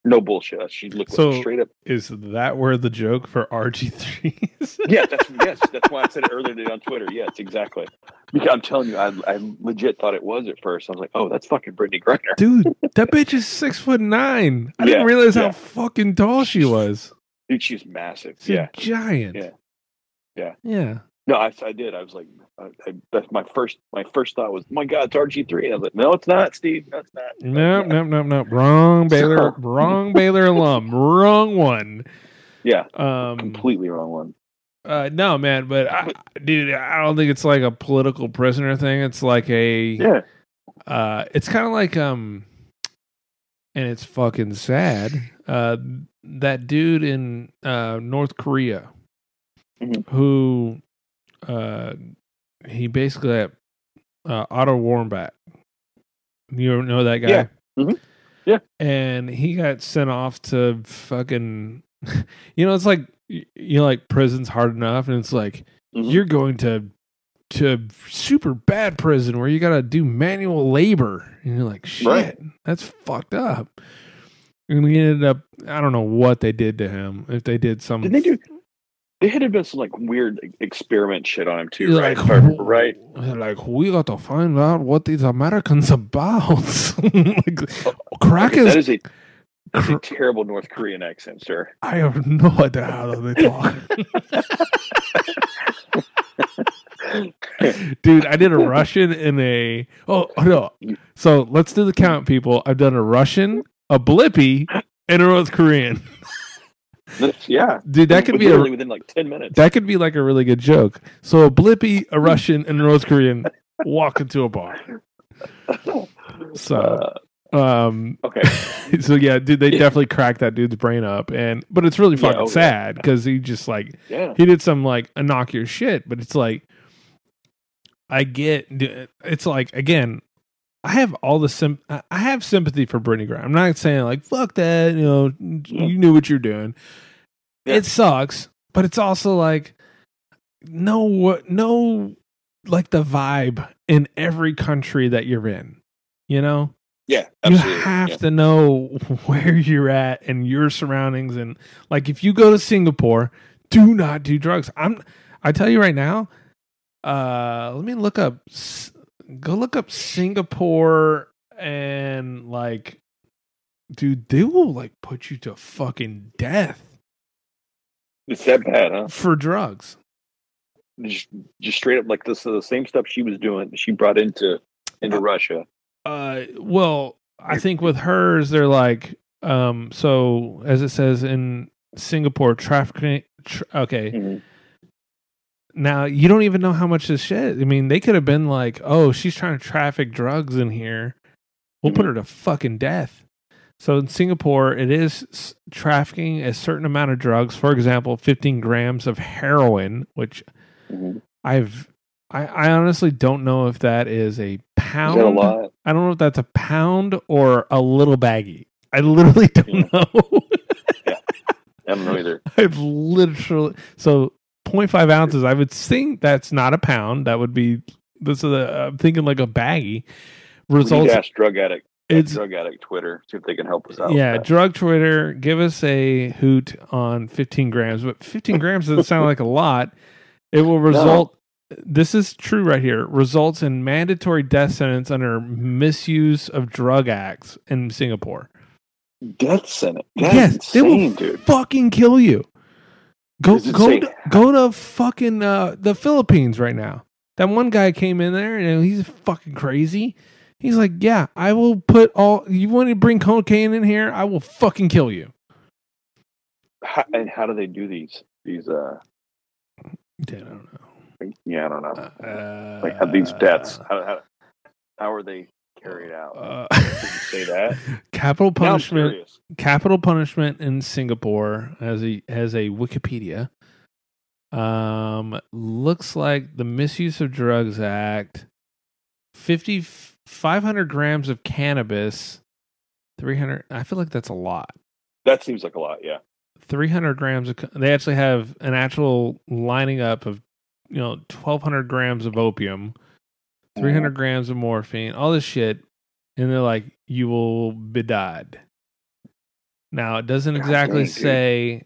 No bullshit. She looked So- straight up. Is that where the joke for RG3 is? Yeah, that's yes, that's why I said it earlier today on Twitter. Yes, exactly. Because I'm telling you, I, I legit thought it was at first. I was like, oh, that's fucking Brittney Griner. Dude, that bitch is six foot nine. I didn't Yeah, realize how fucking tall she was. Dude, she's massive. She's yeah. giant. Yeah. Yeah. Yeah. No, I, I did. I was like, I, I, that's my first. My first thought was, my God, it's RG three. I was like, no, it's not, Steve. No, it's not. No, no, no, no. Wrong Baylor. Wrong Baylor alum. Wrong one. Yeah, Um, completely wrong one. uh, no, man, but I, dude, I don't think it's like a political prisoner thing. It's like a, Yeah, uh, it's kind of like, um, and it's fucking sad. Uh, that dude in uh North Korea, Mhm. who, uh, he basically had, uh, Otto Warmbier. You know that guy? Yeah. Mhm. Yeah. And he got sent off to fucking, you know, it's like you know, like prison's hard enough, and it's like Mhm. you're going to to super bad prison where you got to do manual labor, and you're like, shit, Right. that's fucked up. And we ended up, I don't know what they did to him. If they did some, Did they do? They had been some like weird experiment shit on him too, right? like, right. Like we got to find out what these Americans about. like, oh, crack That is. is a, that's a terrible North Korean accent, sir. I have no idea how they talk. Dude, I did a Russian and a oh no. So let's do the count, people. I've done a Russian, a Blippi, and a North Korean. That's, yeah, Dude, that could be a within like ten minutes. that could be like a really good joke. So a Blippi, a Russian, and a North Korean walk into a bar. So Uh, Um, Okay. so yeah, dude, they definitely cracked that dude's brain up, and but it's really Yeah, fucking oh, yeah. sad because he just like Yeah. he did some like innocuous shit, but it's like I get it's like again. I have all the sim. I have sympathy for Brittany Graham. I'm not saying like fuck that. You know, you knew what you're doing. Yeah. It sucks, but it's also like no what no like the vibe in every country that you're in. You know, Yeah. you have yeah. to know where you're at and your surroundings and like if you go to singapore do not do drugs i'm i tell you right now uh let me look up go look up singapore and like dude they will like put you to fucking death It's that bad, huh? for drugs Just, just straight up like this. The same stuff she was doing, she brought into into Uh, Russia. Uh, well, I think with hers, they're like, um, so as it says in Singapore, trafficking. Tr- okay, Mhm. Now you don't even know how much this shit. I mean, they could have been like, oh, she's trying to traffic drugs in here. We'll put her to fucking death. So in Singapore, it is trafficking a certain amount of drugs. For example, 15 grams of heroin, which Mhm. I've. I, I honestly don't know if that is a pound. that a lot? I don't know if that's a pound or a little baggy. I literally don't know. I don't know either. I've literally so 0.5 ounces. I would think that's not a pound. That would be this is a, I'm thinking like a need Results. ask drug addict. It's drug addict Twitter. See if they can help us out. yeah. Drug Twitter, give us a hoot on 15 grams, but 15 grams doesn't sound like a lot. It will result. This is true right here. Results in mandatory death sentence under misuse of drug acts in Singapore. death sentence. That's yes, they will dude. fucking kill you. Go go to, go to fucking uh, the Philippines right now. That one guy came in there and he's fucking crazy. He's like, "Yeah, I will put all. You want to bring cocaine in here? I will fucking kill you." How, and how do they do these? These uh, I don't know. yeah, I don't know. Uh, like these deaths. How, how how are they carried out? Uh, Did you say that? capital punishment. capital punishment in Singapore has a has a Wikipedia. Um, looks like the Misuse of Drugs Act, 50, 500 grams of cannabis, three hundred. I feel like that's a lot. That seems like a lot. Yeah. Three hundred grams of. They actually have an actual lining up of, you know, twelve hundred grams of opium, three hundred grams of morphine, all this shit, and they're like, you will be died. Now it doesn't exactly say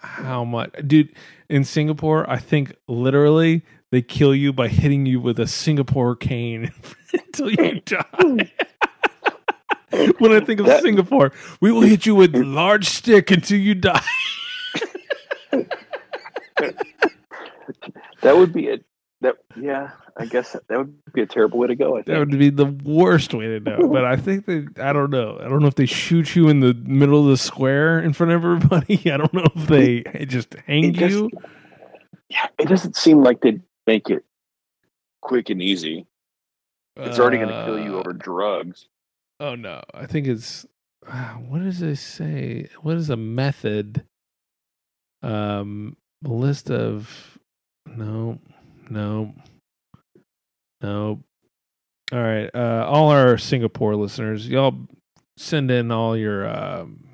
how much, dude. In Singapore, I think literally they kill you by hitting you with a Singapore cane until you die. when I think of That- Singapore, we will hit you with large stick until you die. That would be a that. Yeah, I guess that, would be a terrible way to go. I That would be the worst way to know. But I think they, I don't know. I don't know if they shoot you in the middle of the square in front of everybody. I don't know if they just hang It just- you. yeah, it doesn't seem like they'd make it quick and easy. It's already going to kill you Uh, over drugs. Oh no, I think it's ah, what does it say? What is a method? Um, list of no, no, no. All right, uh, all our Singapore listeners, y'all send in all your, um,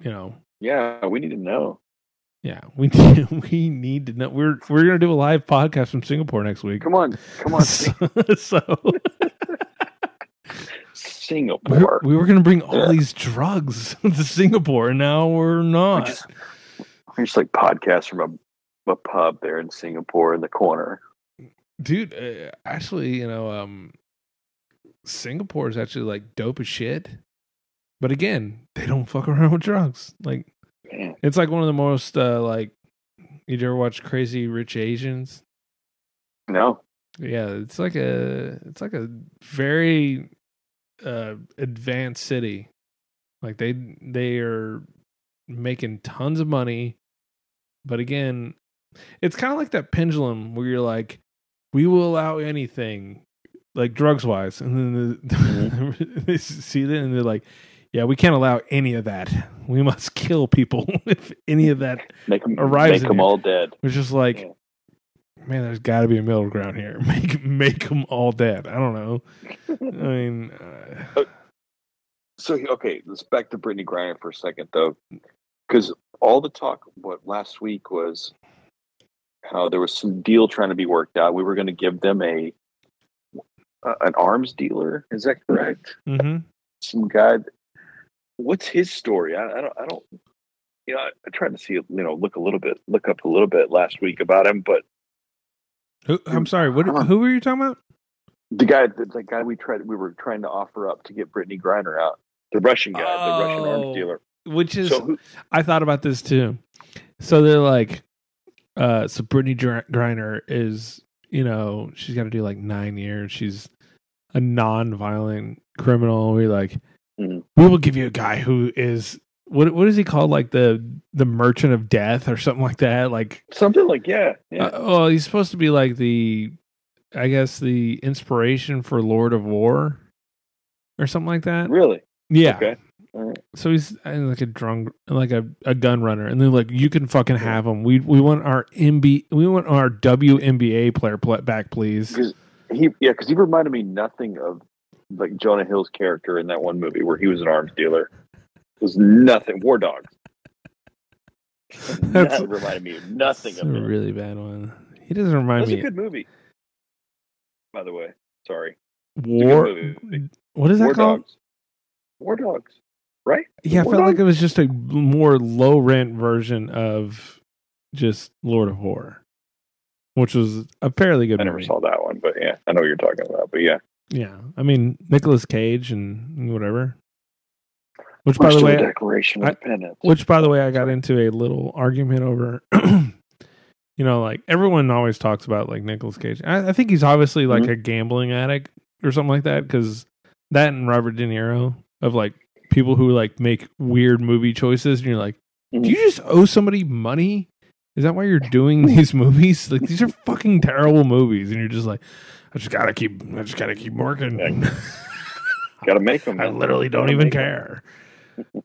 you know, Yeah, we need to know. yeah, we need, we need to know. We're we're gonna do a live podcast from Singapore next week. Come on, come on, so, so we were, Singapore. we were gonna bring all Yeah. these drugs to Singapore, and now we're We not. just, we just like podcasts from a, a pub there in Singapore in the corner. dude uh, actually you know um singapore is actually like dope as shit. But again they don't fuck around with drugs. Like Man, it's like one of the most uh like you ever watch crazy rich asians? No, yeah it's like a it's like a very uh advanced city. Like they they are making tons of money. But again it's kind of like that pendulum where you're like we will allow anything like drugs wise, and then the, Mm-hmm. they see that and they're like, "Yeah, we can't allow any of that. We must kill people if any of that." Make them Arrives make them here. all dead. It's just like, Yeah. man, there's got to be a middle ground here. Make make them all dead. I don't know. I mean, uh, So okay, let's back to Brittney Griner for a second though, because all the talk what last week was how there was some deal trying to be worked out. We were going to give them a, a an arms dealer. Is that correct? mhm. Some guy. What's his story? I, I don't. I don't. You know, I, I tried to see. You know, look a little bit, look up a little bit last week about him, but Who, I'm sorry. What? Who were you talking about? the guy, the, the guy we tried, we were trying to offer up to get Brittney Griner out, the Russian guy, the Russian Oh. arms dealer. Which is So who, I thought about this too. So they're like, uh, so Brittney Gr- Griner is, you know, she's got to do like nine years. She's a non-violent criminal. We like, Mhm. we will give you a guy who is what what is he called? Like the the merchant of death or something like that. Like, something like yeah, yeah. uh, well, he's supposed to be like the, I guess the inspiration for Lord of War, or something like that. really? Yeah. Okay. All right. So he's uh, like a drunk, like a, a gun runner, and then like you can fucking have him. We we want our MB, we want our WNBA player pl- back, please. Because he, yeah, because he reminded me nothing of like Jonah Hill's character in that one movie where he was an arms dealer. It was nothing. War Dogs. That reminded me of nothing of a it. really bad one. He doesn't remind That's a good movie. By the way, sorry. War. What is that War called? Dogs. War Dogs. Right? Yeah, I War felt like it was just a more low rent version of just Lord of War, which was a fairly good I never movie. saw that one, but yeah, I know what you're talking about. But yeah, Yeah, I mean Nicolas Cage and whatever. Which, by the way, Declaration of I- Independence. Which, by the way, I got into a little argument over. you know, like everyone always talks about like Nicolas Cage. I, I think he's obviously like Mhm. a gambling addict or something like that because that and Robert De Niro of like people who like make weird movie choices, and you're like, do you just owe somebody money? Is that why you're doing these movies? Like these are fucking terrible movies, and you're just like, I just gotta keep, I just gotta keep working. Got to make them. I literally don't even care.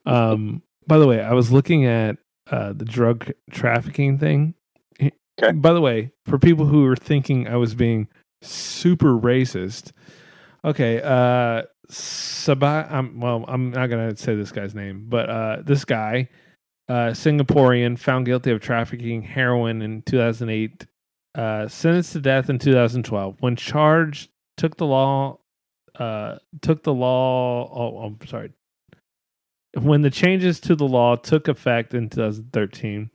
um, by the way, I was looking at uh, the drug trafficking thing. Okay. By the way, for people who are thinking I was being super racist, okay, uh, Sabah, I'm, well, I'm not to say this guy's name, but uh, this guy, uh, Singaporean, found guilty of trafficking heroin in 2008, uh, sentenced to death in 2012. When charged, took the law uh, took the law. Oh, I'm sorry. When the changes to the law took effect in 2013,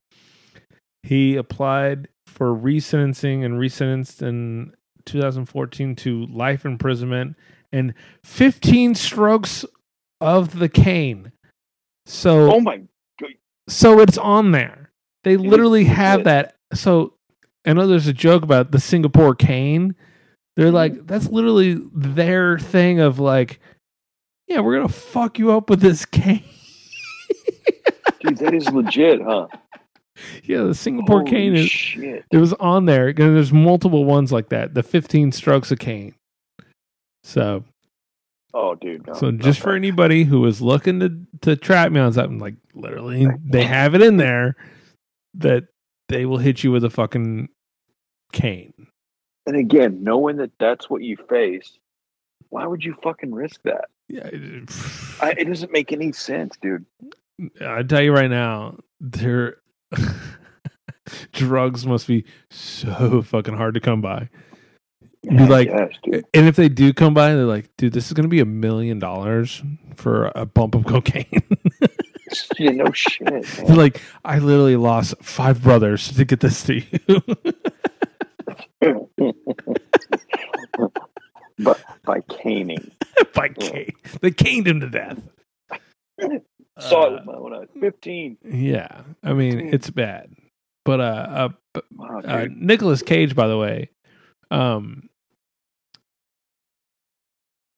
he applied for resentencing and resentenced in 2014 to life imprisonment and 15 strokes of the cane. So, Oh my! so it's on there. They is literally have legit. that. So I know there's a joke about the Singapore cane. They're Mm-hmm. like, that's literally their thing of like, yeah, we're gonna fuck you up with this cane. Dude, that is legit, huh? yeah, the Singapore Holy cane is. shit. It was on there. and There's multiple ones like that. The 15 strokes of cane. So, Oh, dude. No, so just for anybody who was looking to to trap me on something, like literally, they have it in there that they will hit you with a fucking cane. And again, knowing that that's what you face, why would you fucking risk that? Yeah, it- I, it doesn't make any sense, dude. I tell you right now, their drugs must be so fucking hard to come by. Be like, yes, and if they do come by, they're like, dude, this is gonna be a million dollars for a bump of cocaine. yeah, no shit. Like, I literally lost five brothers to get this to you but by caning, by cane. They caned him to death. saw it Uh, with my own eyes. Fifteen. Yeah, I mean, it's bad. But uh, uh, Wow, uh. Nicolas Cage, by the way, um,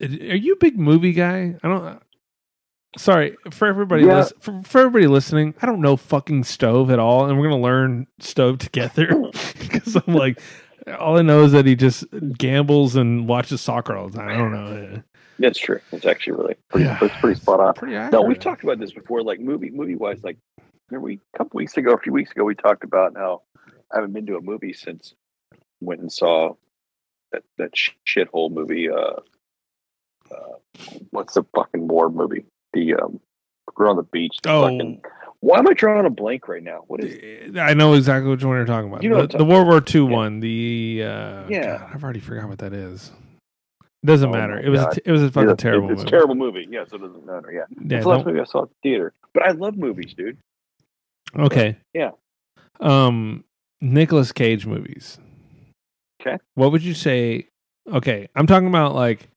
are you a big movie guy? I don't. Sorry for everybody. Yeah. lis- for, for everybody listening, I don't know fucking Stowe at all, and we're gonna learn Stowe together because I'm like, All I know is that he just gambles and watches soccer all the time. I don't know. That's true. It's actually really pretty. Yeah. It's pretty spot on. Pretty No, we've talked about this before. Like movie movie wise, like remember we a couple weeks ago, a few weeks ago, we talked about how I haven't been to a movie since went and saw that that shithole movie. Uh, uh, what's the fucking war movie? The um, we're on the beach. The Oh. fucking, why am I drawing a blank right now? What is? It? I know exactly which one you're talking about. You know the, the World War II Yeah. one. The uh, Yeah. God, I've already forgot what that is. Doesn't Oh matter. It was a God. t- it was a fucking Yeah, terrible. It's, movie. a terrible movie. Yeah, so it doesn't matter. Yeah, Yeah, it's the last movie I saw at the theater. But I love movies, dude. Okay. Yeah. Um, Nicolas Cage movies. Okay. What would you say? Okay, I'm talking about like,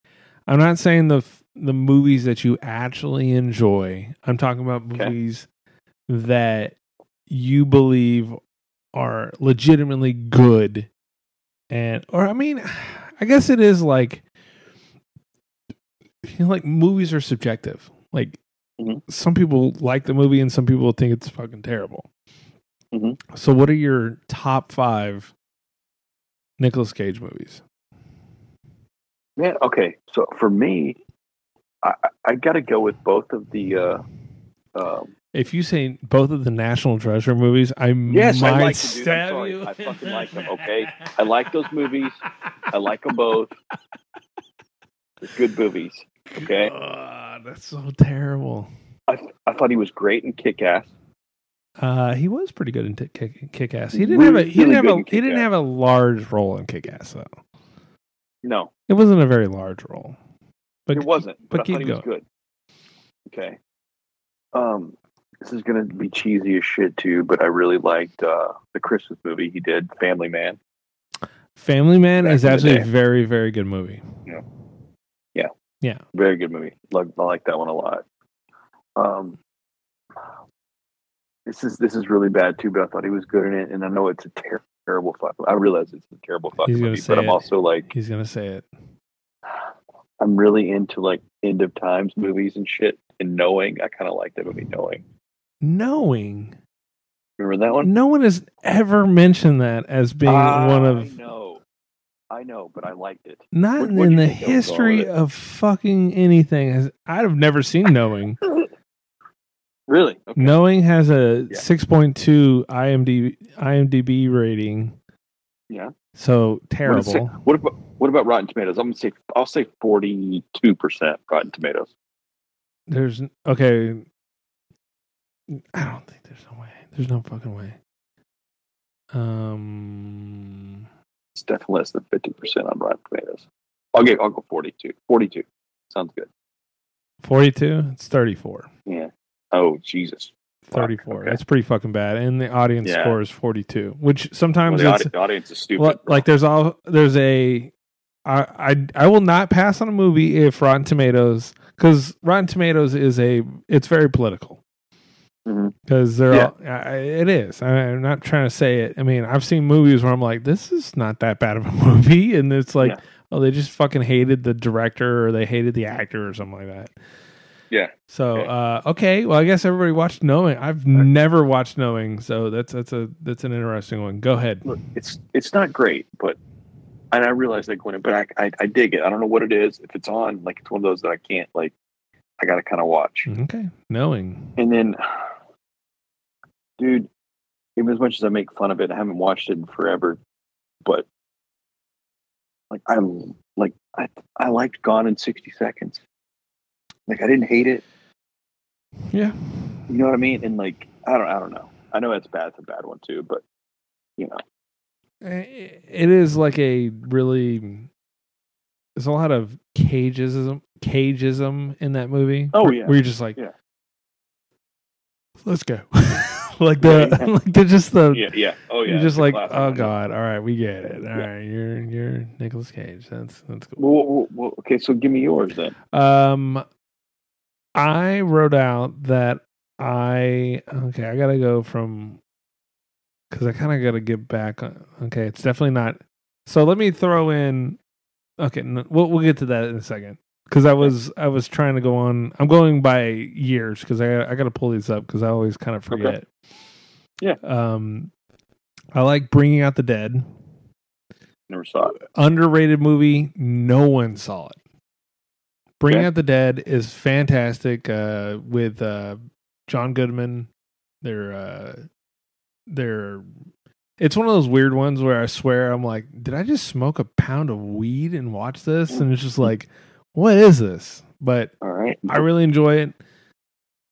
I'm not saying the the movies that you actually enjoy. I'm talking about Okay. movies that you believe are legitimately good, and or I mean, I guess it is like, you know, like movies are subjective. Like Mhm. some people like the movie and some people think it's fucking terrible. Mhm. So, what are your top five Nicolas Cage movies? Man, okay. So for me, I, I- I got to go with both of the. Uh, um, If you say both of the National Treasure movies, I Yes, I might like dude. I'm stab you. I fucking like them, okay? I like those movies. I like them both. They're good movies. Okay. Ah, that's so terrible. I, I thought he was great in Kick Ass. Uh, he was pretty good in t- kick, kick ass. He didn't have a he Really didn't have a he didn't have a large role in Kick Ass though. No, It wasn't a very large role. But it wasn't. But, but keep he was good. Okay. Um, this is gonna be cheesy as shit too, but I really liked uh, the Christmas movie he did, Family Man. Family Man Back is actually a very very good movie. Yeah. Yeah. Yeah. Very good movie. Like I like that one a lot. Um, this is this is really bad too, but I thought he was good in it, and I know it's a ter- terrible fuck. I realize it's a terrible He's movie, but I'm it. also like He's gonna say it. I'm really into like end of times movies and shit. And knowing, I kind of like that movie. Knowing, Knowing remember that one? no one has ever mentioned that as being one I of know, I know, but I liked it. not What- in the think that was history of fucking anything. Have never seen Knowing. Really? Okay. Knowing has a Yeah. six point two IMDb IMDb rating. Yeah. So What, is it- terrible. what about what about Rotten Tomatoes? I'm gonna say I'll say 42 percent Rotten Tomatoes. There's okay. I don't think there's no way. There's no fucking way. Um, It's definitely less than 50 percent on Rotten Tomatoes. I'll get I'll go 42. 42 sounds good. forty two. It's thirty four. Yeah. Oh Jesus. 34. okay. That's pretty fucking bad. And the audience Yeah. score is 42, which Well, sometimes the, it's audi- the audience is stupid. well, like there's all there's a I I I will not pass on a movie if Rotten Tomatoes cuz Rotten Tomatoes is a it's very political. Mhm. Cuz they're Yeah. all, I, it is. I, I'm not trying to say it. I mean, I've seen movies where I'm like this is not that bad of a movie and it's like Yeah. oh they just fucking hated the director or they hated the actor or something like that. Yeah. So Okay. uh, okay, well I guess everybody watched Knowing. I've never watched Knowing, so that's that's a that's an interesting one. Go ahead. Look, it's it's not great, but and I realize that going, but I, I I dig it. I don't know what it is. If it's on, like it's one of those that I can't like. I gotta kind of watch. Okay, Knowing. And then, dude, even as much as I make fun of it, I haven't watched it in forever. But like I'm like I I liked Gone in sixty seconds. Like I didn't hate it. Yeah. You know what I mean? And like I don't I don't know. I know it's bad. It's a bad one too. But you know, It is like a really. There's a lot of cageism, cageism in that movie. Oh, where, yeah. where you're just like, Yeah. let's go. like the Yeah, yeah. like the just the yeah, yeah. Oh yeah. you're just like, classic oh one. god, all right, we get it. All Yeah. right, you're you're Nicolas Cage. That's that's cool. Well, well, well, okay, so give me yours then. Um, I wrote out that I okay. I gotta go from because I kind of gotta get back. on Okay, it's definitely not. So let me throw in. Okay, n- we'll we'll get to that in a second because I was I was trying to go on. I'm going by years because I I got to pull these up because I always kind of Okay. forget. Yeah. Um, I like bringing out the dead. Never saw it. underrated movie. No one saw it. Bring Okay. Out the Dead is fantastic uh, with uh, John Goodman. They're uh, they're it's one of those weird ones where I swear I'm like, did I just smoke a pound of weed and watch this? And it's just like, what is this? But All right. I really enjoy it.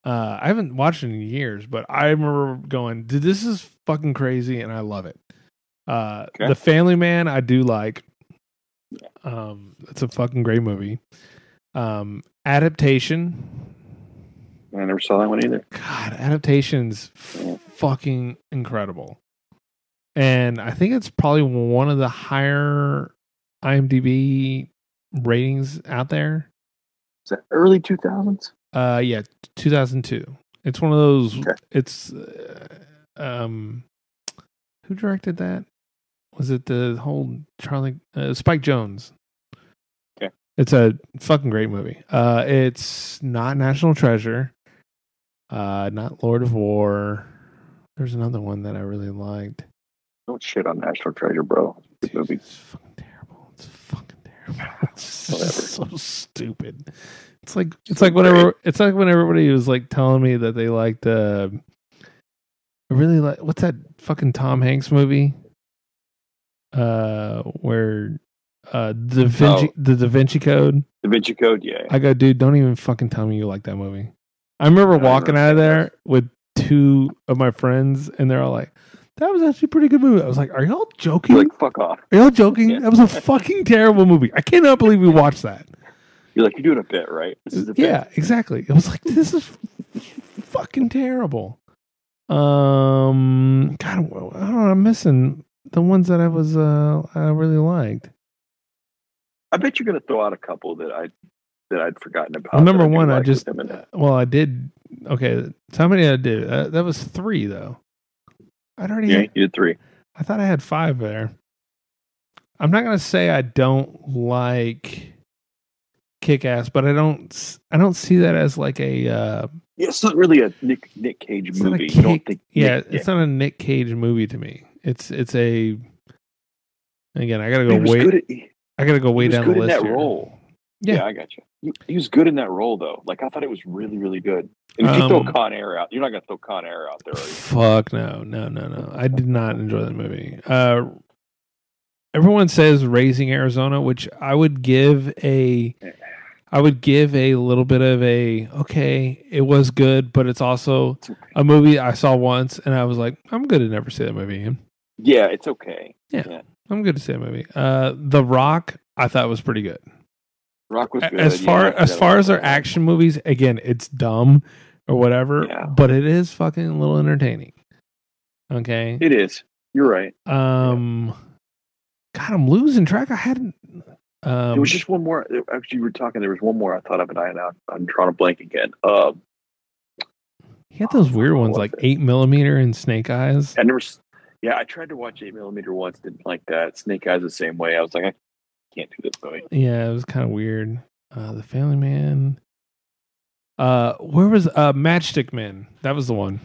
Uh, I haven't watched it in years, but I remember going, "Dude, this is fucking crazy," and I love it. Uh, Okay. The Family Man, I do like. Um, it's a fucking great movie. Um, adaptation, I never saw that one either. God, adaptation's Yeah. fucking incredible, and I think it's probably one of the higher IMDb ratings out there. Is that early two thousands? Uh, yeah, 2002. It's one of those. Okay. It's uh, um, who directed that? Was it the whole Charlie uh, Spike Jonze? It's a fucking great movie. Uh, it's not National Treasure. Uh, not Lord of War. There's another one that I really liked. Don't shit on National Treasure, bro. Good movie. It's fucking terrible. It's fucking terrible. It's just so stupid. It's like it's like whenever it's like when everybody was like telling me that they liked uh I really like what's that fucking Tom Hanks movie? Uh where uh Da Vinci Oh. the Da Vinci Code. Da Vinci Code, yeah. I go, dude, don't even fucking tell me you like that movie. I remember I don't walking know out of there with two of my friends and they're all like, That was actually a pretty good movie. I was like, Are y'all joking? You're like, fuck off. Are y'all joking? Yeah. That was a fucking terrible movie. I cannot believe we watched that. You're like, you're doing a bit, right? This is a bit. Yeah, exactly. It was like this is fucking terrible. Um, God, I don't know. I'm missing the ones that I was uh I really liked. I bet you're gonna throw out a couple that I that I'd forgotten about. Well, number do one, I just with them in it. well, I did. Okay, so how many did I do? Uh, that was three though. I'd already. yeah, Had, you did three. I thought I had five there. I'm not gonna say I don't like Kick Ass, but I don't. I don't see that as like a. Uh, Yeah, it's not really a Nick Nick Cage It's not a movie. You don't think? yeah, Nick- it's not a Nick Cage movie to me. It's it's a. Again, I gotta He go wait. good at, I gotta go way down the list that here. role. Yeah. Yeah. I got you. He, he was good in that role though. Like I thought it was really, really good. And if you Um, throw Con Air out, you're not gonna throw Con Air out there. Fuck no, no, no, no. I did not enjoy that movie. Uh, everyone says Raising Arizona, which I would give a, I would give a little bit of a okay. It was good, but it's also a movie I saw once, and I was like, I'm good to never see that movie again. Yeah, it's okay. I'm good to see that movie. Uh, The Rock, I thought was pretty good. Rock was good. as far I as far as their action movies, again, it's dumb or whatever, Yeah. but it is fucking a little entertaining. Okay. it is. You're right. Um, God, I'm losing track. I hadn't. Um, there was just one more. Actually, you were talking. There was one more I thought of, and I now I'm drawing a blank again. Uh, he had those weird ones like it? eight millimeter and Snake Eyes. I never. Yeah, I tried to watch Eight Millimeter once. Didn't like that. Snake Eyes the same way. I was like, I can't do this movie. Yeah, it was kind of weird. Uh, the Family Man. Uh, where was uh Matchstick Men? That was the one.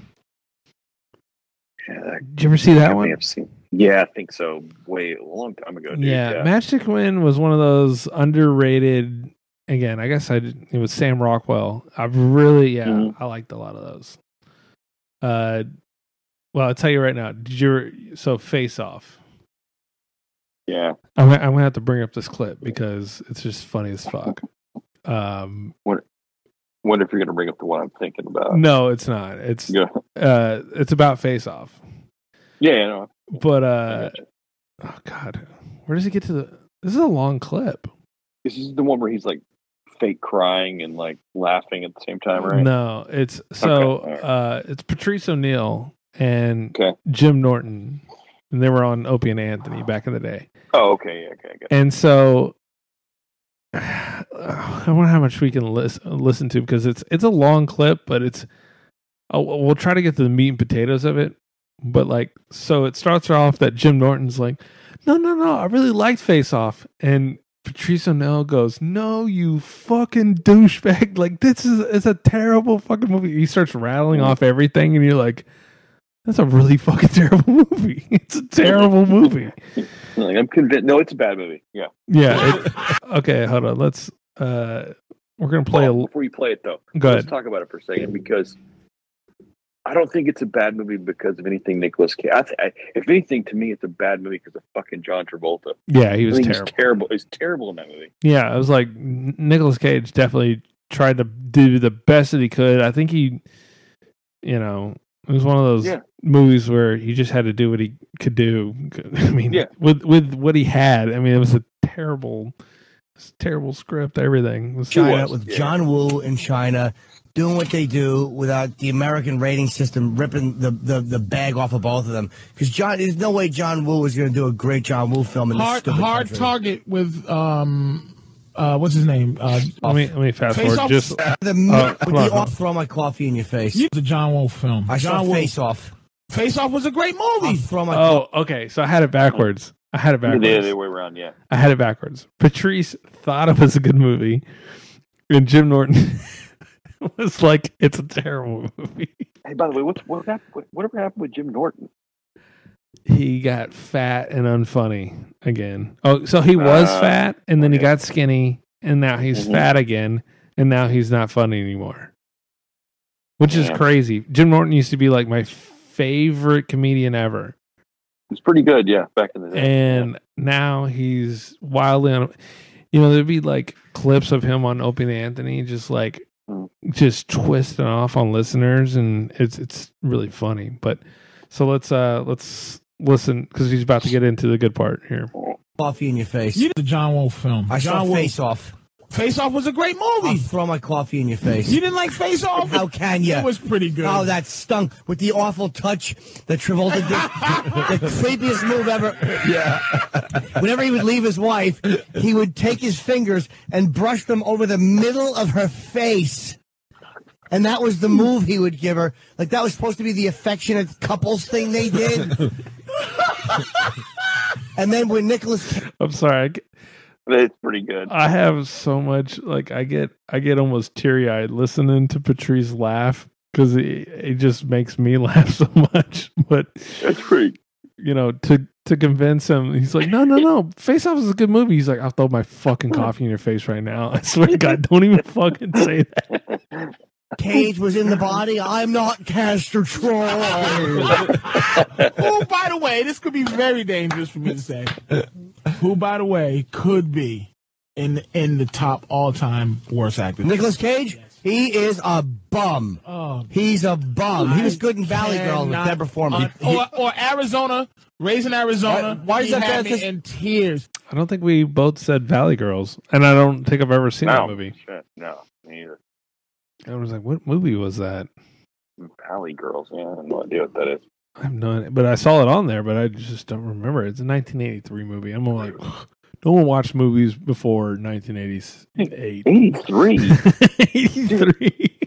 Yeah, that, Did you ever see that may one? have seen. Yeah, I think so. Way a long time ago. Dude. Yeah, Matchstick Men was one of those underrated. Again, I guess I did, it was Sam Rockwell. I really, yeah, Mhm. I liked a lot of those. Uh, well, I'll tell you right now. Did you so Face Off? yeah. I'm I'm gonna have to bring up this clip because it's just funny as fuck. Um, Wonder if you're gonna bring up the one I'm thinking about. no, it's not. It's Yeah, uh, it's about Face Off. yeah. yeah, no, But uh, oh god, where does it get to the? This is a long clip. This is the one where he's like fake crying and like laughing at the same time, right? No, it's so Okay, uh it's Patrice O'Neill and Okay. Jim Norton. And they were on Opie and Anthony back in the day. Oh, okay. Okay. Got And so I wonder how much we can lis- listen to because it's it's a long clip, but it's oh, we'll try to get to the meat and potatoes of it. But like, so it starts off that Jim Norton's like, no, no, no, I really liked Face Off, and Patrice O'Neill goes, no, you fucking douchebag! Like this is it's a terrible fucking movie. He starts rattling mm. off everything, and you're like, That's a really fucking terrible movie. It's a terrible movie. Like, I'm convinced. No, it's a bad movie. Yeah. Yeah. It, okay, hold on. Let's. uh We're gonna play Well, a. before you play it though, Go let's ahead. talk about it for a second because I don't think it's a bad movie because of anything Nicolas Cage. I th- I, if anything, to me, it's a bad movie because of fucking John Travolta. Yeah, he was terrible. he's terrible. He's terrible in that movie. Yeah, I was like Nicolas Cage definitely tried to do the best that he could. I think he, you know, it was one of those Yeah. movies where he just had to do what he could do. I mean, Yeah. with with what he had. I mean, it was a terrible, terrible script. Everything was China was, with yeah. John Woo in China doing what they do without the American rating system ripping the, the, the bag off of both of them. Because John, there's no way John Woo was going to do a great John Woo film in this hard stupid hard country. target with um uh what's his name uh Let me let me fast Face forward. Off- Just The minute Uh, with the off, throw my coffee in your face. the John Woo film. I saw John Woo. Face Off. Face Off was a great movie. throw my oh, okay. So I had it backwards. I had it Yeah, backwards. the other way around. Yeah. I had it backwards. Patrice thought it was a good movie, and Jim Norton was like, "It's a terrible movie." Hey, by the way, what's what happened? What, whatever happened with Jim Norton? He got fat and unfunny again. Oh, so he was Uh, fat, and then he got skinny, and now he's Mhm. fat again, and now he's not funny anymore. Which is crazy. Jim Norton used to be like my favorite comedian ever. It's pretty good. Yeah, back in the day. and now he's wildly on you know there'd be like clips of him on opie and anthony just like Mm. just twisting off on listeners and it's it's really funny but so let's uh let's listen because he's about to get into the good part here coffee in your face. You the John Woo film. I John saw Woo. Face Off. Face Off was a great I'll movie. throw my coffee in your face. You didn't like Face Off? How can you? It was pretty good. Oh, that stunk with the awful touch that Travolta did. the creepiest move ever. Yeah. Whenever he would leave his wife, he would take his fingers and brush them over the middle of her face. And that was the move he would give her. Like that was supposed to be the affectionate couples thing they did. and then when Nicolas i'm sorry get- it's pretty good. I have so much like i get i get almost teary-eyed listening to patrice laugh because it, it just makes me laugh so much but That's pretty. you know, to to convince him, he's like, no, no, no, Face Off is a good movie. He's like, I'll throw my fucking coffee in your face right now. I swear to God, don't even fucking say that. Cage was in the body, I'm not Castor Troy. Who, by the way, this could be very dangerous for me to say. Who, by the way, could be in in the top all time worst actor? Nicolas Cage, he is a bum. Oh, He's a bum. He was good in Valley Girl with cannot- Deborah Foreman. or, or Arizona, raising Arizona. Why- why is he that had bad? me 'Cause- in tears? I don't think we both said Valley Girls, and I don't think I've ever seen that movie. shit, no, me either. I was like, what movie was that? Valley Girls. Yeah, I have no idea what that is. I have no idea, but I saw it on there, but I just don't remember. It's a 1983 movie. I'm like, no one watched movies before 1988. Eighty-three. 83.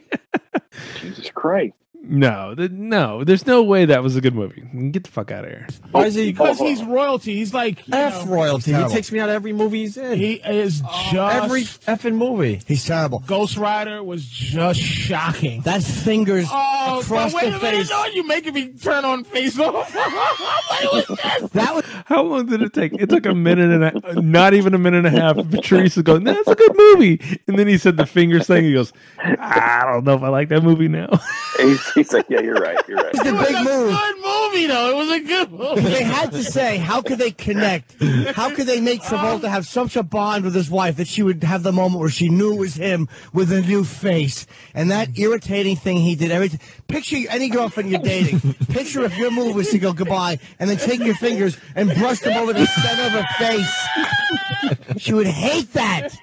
Jesus Christ. No, th- no, there's no way that was a good movie. Get the fuck out of here. Why is he Because he's oh. royalty. He's like you F know, royalty? He terrible. takes me out of every movie he's in. He is uh, just every effing movie. He's terrible. Ghost Rider was just shocking. That fingers Oh, across but wait the a minute! face. No, you making me turn on Facebook? off. what was that? That was How long did it take? It took a minute and a, not even a minute and a half. Patrice is going, "That's a good movie," and then he said the fingers thing. He goes, "I don't know if I like that movie now." He's, he's like, yeah, you're right. You're right. the It was big a move. good movie, though. It was a good movie. They had to say, how could they connect? How could they make Travolta um, have such a bond with his wife that she would have the moment where she knew it was him with a new face? And that irritating thing he did every time. Picture any girlfriend you're dating. Picture if your move was to go goodbye and then take your fingers and brush them over the center of her face. She would hate that.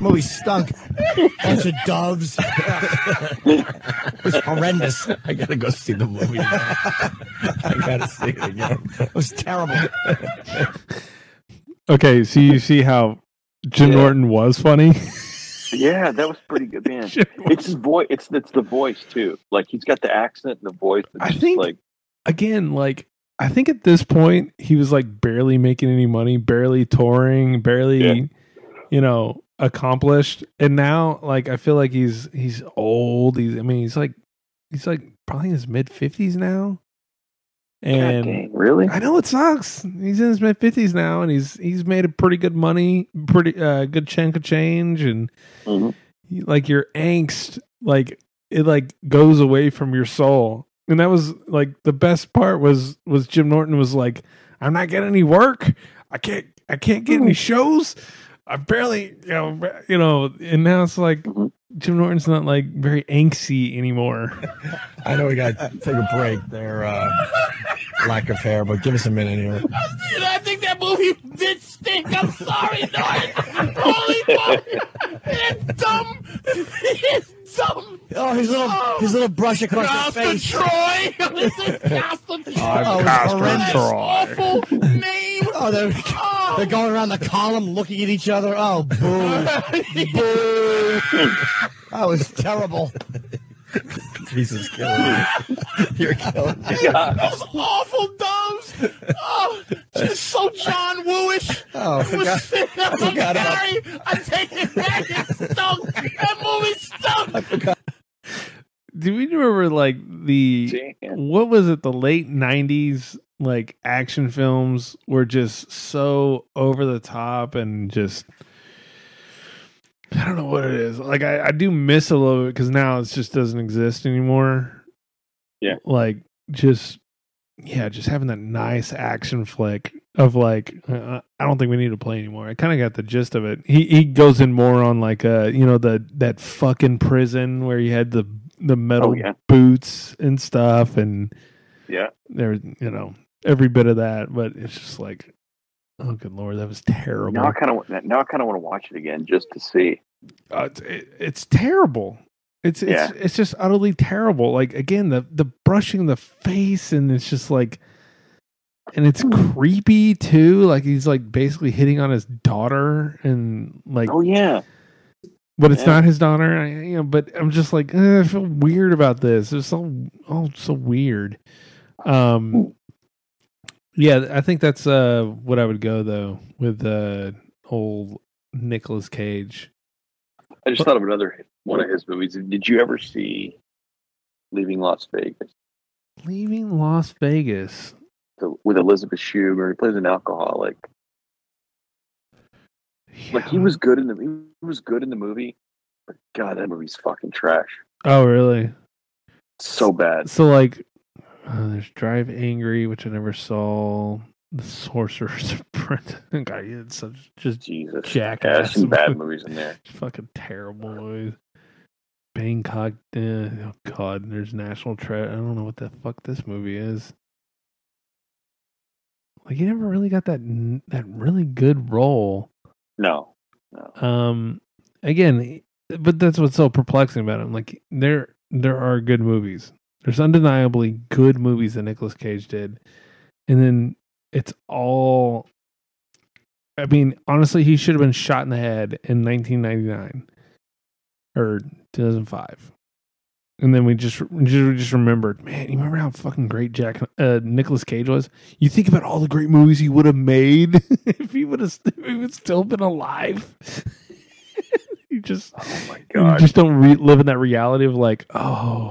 Movie stunk. Bunch of doves. it was horrendous. I gotta go see the movie. I gotta see it again. It was terrible. okay, so you see how Jim Yeah. Norton was funny. Yeah, that was pretty good, man. It's his voice. It's it's the voice too. Like he's got the accent and the voice. It's I think- like Again, like I think at this point he was like barely making any money, barely touring, barely, Yeah. you know, accomplished. And now, like I feel like he's he's old. He's I mean he's like he's like probably in his mid fifties now. And dang, really? I know it sucks. He's in his mid fifties now, and he's he's made a pretty good money, pretty uh, good chunk of change, and Mhm. he- like your angst, like it like goes away from your soul. And that was like the best part was was Jim Norton was like, I'm not getting any work. I can't I can't get any shows. I barely you know you know. And now it's like. Jim Norton's not like very angsty anymore. I know we got to take a break there. Uh, lack of hair, but give us a minute here. I think that movie did stink. I'm sorry, Norton. Holy fuck. It's dumb. It's dumb. Oh, his little his little brush across Costa the face. Troy. This is Costa Troy. Oh, it's Castor horrendous. Troy. Awful name. Oh, they're, Oh. they're going around the column looking at each other. Oh, boo. boo. That was terrible. Jesus, killing me. You're killing me. Those awful dubs. Oh, just so John Wooish. Oh, I It was forgot. sitting up on forgot about- Gary. I take it back. It stunk. That movie stunk. I forgot. Do we remember like the See? Yeah. what was it? The late '90s like action films were just so over the top and just I don't know what it is. Like I, I do miss a little bit because now it just doesn't exist anymore. Yeah. like just yeah, just having that nice action flick of like uh, I don't think we need to play anymore. I kind of got the gist of it. He he goes in more on like uh you know the that fucking prison where you had the the metal Oh, yeah. boots and stuff and Yeah. there you know every bit of that but it's just like oh good lord that was terrible Now I kind of now I kind of want to watch it again just to see. uh, it's, it, it's terrible it's it's Yeah. it's just utterly terrible like again the the brushing the face and it's just like and it's creepy too like he's like basically hitting on his daughter and like Oh yeah. but it's Yeah. not his daughter I, you know but i'm just like eh, i feel weird about this it's so oh so weird um yeah i think that's uh what i would go though with uh old Nicolas cage I just thought of another one of his movies. Did you ever see Leaving Las Vegas leaving las vegas So, with Elizabeth Shue, where he plays an alcoholic? Like he was good in the he was good in the movie, but God, that movie's fucking trash. oh really So bad. so like uh, there's drive angry which i never saw the sorcerer's apprentice god had such just Jesus. Jackass there's some bad movies in there. fucking terrible movies. Bangkok, eh, oh god, there's National Treasure. I don't know what the fuck this movie is. Like he never really got that that really good role. No, no. Um, again, but that's what's so perplexing about him. Like there, there are good movies. There's undeniably good movies that Nicolas Cage did, and then it's all. I mean, honestly, he should have been shot in the head in 1999 or 2005. And then we just we just remembered, man. You remember how fucking great Jack uh, Nicolas Cage was? You think about all the great movies he would have made if he would have he would still been alive. you just Oh my god, you just don't re- live in that reality of like, oh,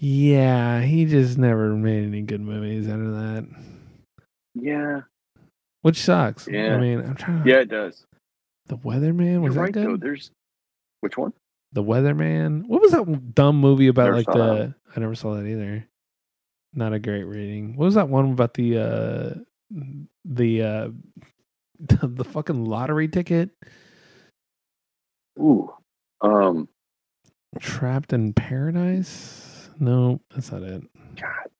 yeah, he just never made any good movies out of that, yeah, which sucks. Yeah. I mean, I'm trying. to yeah, it does. The Weatherman was You're that right though. There's which one? The Weatherman. What was that dumb movie about? Never like the that I never saw that either. Not a great rating. What was that one about the uh the uh the fucking lottery ticket? Ooh, um, Trapped in Paradise? No, that's not it. God,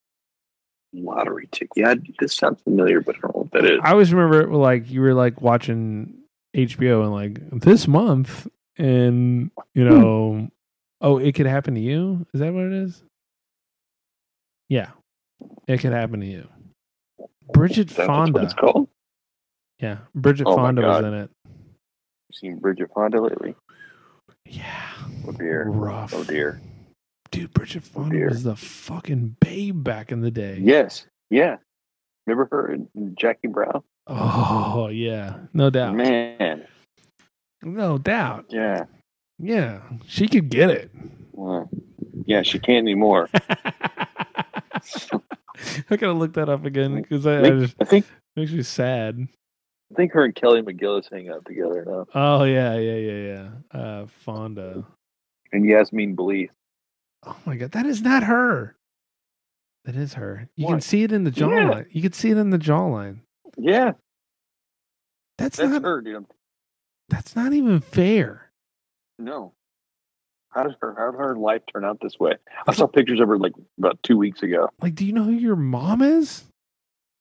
lottery ticket. Yeah, this sounds familiar, but I don't know what that is. I always remember it, like you were like watching HBO and like this month and you hmm. know oh it could happen to you? Is that what it is? Yeah. It could happen to you. Bridget that Fonda. what it's called? Yeah. Bridget Oh Fonda was in it. You seen Bridget Fonda lately? Yeah. Oh dear. Rough. Oh dear. Dude, Bridget Fonda dear. was the fucking babe back in the day. Yes. Yeah. Remember her and Jackie Brown? Oh yeah. No doubt. Man. No doubt. Yeah. Yeah. She could get it. Well, Yeah, she can't anymore. I gotta look that up again because I, I I think, just I think makes me sad. I think her and Kelly McGillis hang out together now. Oh yeah, yeah, yeah, yeah. Uh, Fonda. And Yasmine Bleeth. Oh my god, that is not her. That is her. You can see it in the Yeah. jawline. You can see it in the jawline. Yeah, That's, that's not. her, dude. That's not even fair. No. How did her how did her life turn out this way? I saw pictures of her like about two weeks ago. Like, do you know who your mom is?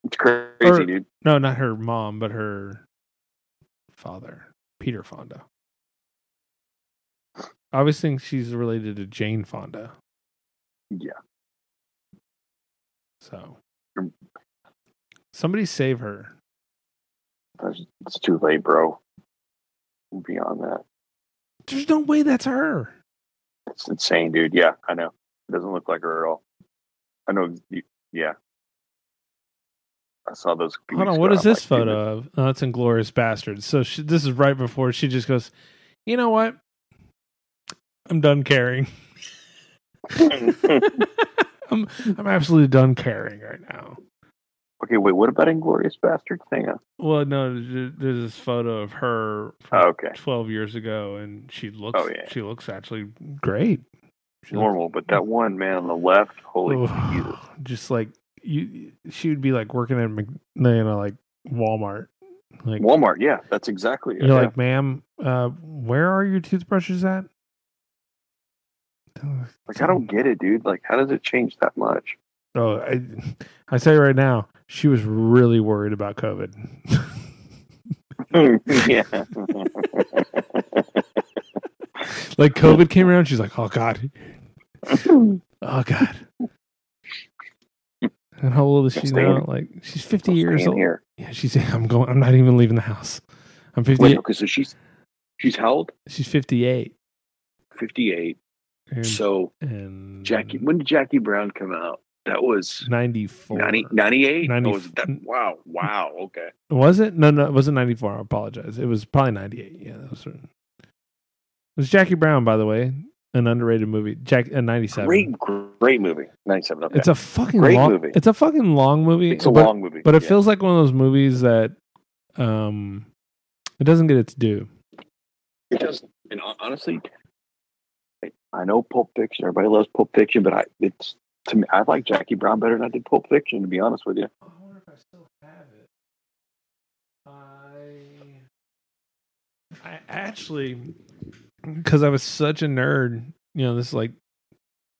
It's crazy, Or- dude. No, not her mom, but her father, Peter Fonda. I always think she's related to Jane Fonda. Yeah. So somebody save her. That's, it's too late, bro. Beyond that. There's no way that's her. It's insane, dude. Yeah, I know. It doesn't look like her at all. I know. Yeah. I saw those. Hold on, what is this like, dude, photo of? Oh, it's Inglorious Bastards. So she, this is right before she just goes, you know what? I'm done caring. I'm I'm absolutely done caring right now. okay, wait. What about Inglorious Bastards? Hang on. Well, no, there's this photo of her from Oh, okay. 12 years ago, and she looks Oh, yeah. she looks actually great. She looks- Normal, but that one man on the left, holy Ugh, Jesus. just like you, she would be like working at Mc, you know, like Walmart. Like Walmart, yeah, that's exactly it. you're yeah. like, ma'am, uh, where are your toothbrushes at? Like, I don't get it, dude. Like, how does it change that much? Oh, I, I say right now, she was really worried about COVID. yeah. like COVID came around, she's like, "Oh God, oh God." And how old is she now? Like she's fifty Stay years in old. here. Yeah, she's. I'm going. I'm not even leaving the house. I'm fifty. Wait, okay, so she's she's how old? She's fifty-eight. Fifty-eight. And, So and Jackie, when did Jackie Brown come out? That was 94. 90, 98? 90 Oh, was that, wow, wow, okay. Was it? No, no, it wasn't 94. I apologize. It was probably 98. Yeah, that was. It was Jackie Brown, by the way, an underrated movie. Jack, uh, 97. Great, great movie. 97, okay. It's a fucking Great long, movie. It's a fucking long movie. It's a but, long movie. but it yeah. feels like one of those movies that, um, it doesn't get its due. It does. And honestly, I- know Pulp Fiction. Everybody loves Pulp Fiction, but I it's to me. I like Jackie Brown better than I did Pulp Fiction. To be honest with you, I wonder if I still have it. I I actually because I was such a nerd, you know, this is like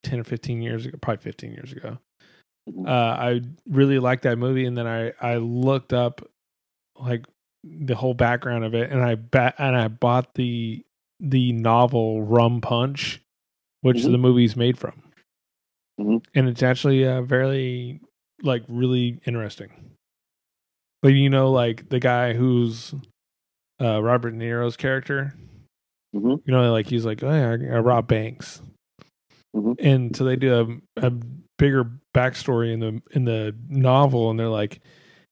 ten or fifteen years ago, probably fifteen years ago. Mhm. Uh, I really liked that movie, and then I I looked up like the whole background of it, and I ba- and I bought the the novel Rum Punch, which Mhm. the movie's made from, Mhm. and it's actually uh, very like really interesting. But you know, like the guy who's uh, Robert De Niro's character, Mhm. you know, like he's like, oh yeah, I, I rob banks, Mhm. and so they do a, a bigger backstory in the in the novel, and they're like,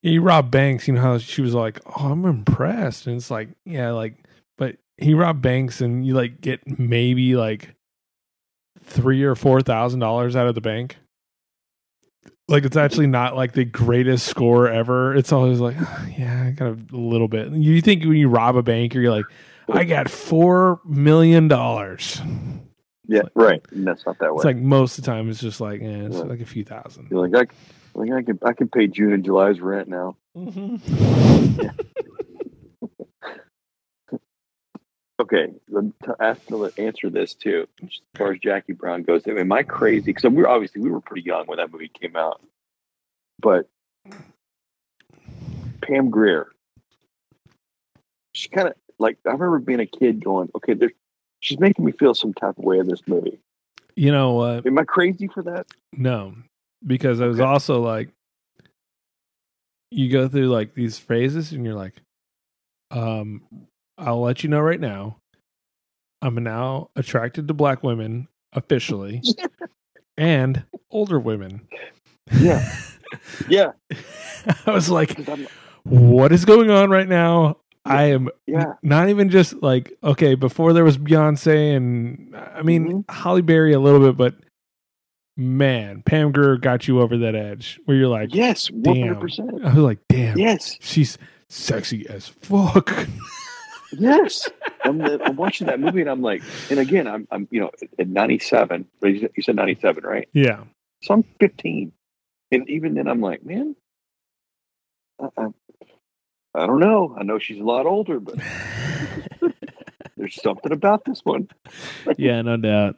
yeah, you rob banks. You know how she was like, oh, I'm impressed, and it's like, yeah, like, but he robbed banks, and you like get maybe like three or four thousand dollars out of the bank. Like it's actually not like the greatest score ever. It's always like, yeah, kind of a little bit. You think when you rob a bank, you're like, I got four million dollars. yeah, like- right. And that's not that way. It's like most of the time, it's just like, eh, it's Yeah. like a few thousand. You're like, I, like I can I can pay June and July's rent now. Okay, let me t- ask to answer this too. As far as Jackie Brown goes, I mean, am I crazy? Because we were obviously we were pretty young when that movie came out, but Pam Grier, she kind of like I remember being a kid going, okay, she's making me feel some type of way in this movie. You know what? Am I crazy for that? No, because I was Okay. also like, you go through like these phrases, and you're like, um, I'll let you know right now, I'm now attracted to black women officially, and older women. Yeah, yeah. I was like, what is going on right now? I am yeah, not even just like okay. Before there was Beyonce, and I mean Mhm. Halle Berry a little bit, but man, Pam Grier got you over that edge where you're like, Yes, one hundred damn. I was like, damn, Yes, she's sexy as fuck. yes. I'm, I'm watching that movie and I'm like, and again, I'm, I'm, you know, at 97. But you said- 97, right? yeah. So I'm 15, and even then, I'm like, man, I, I, I don't know. I know she's a lot older, but there's something about this one. yeah, no doubt.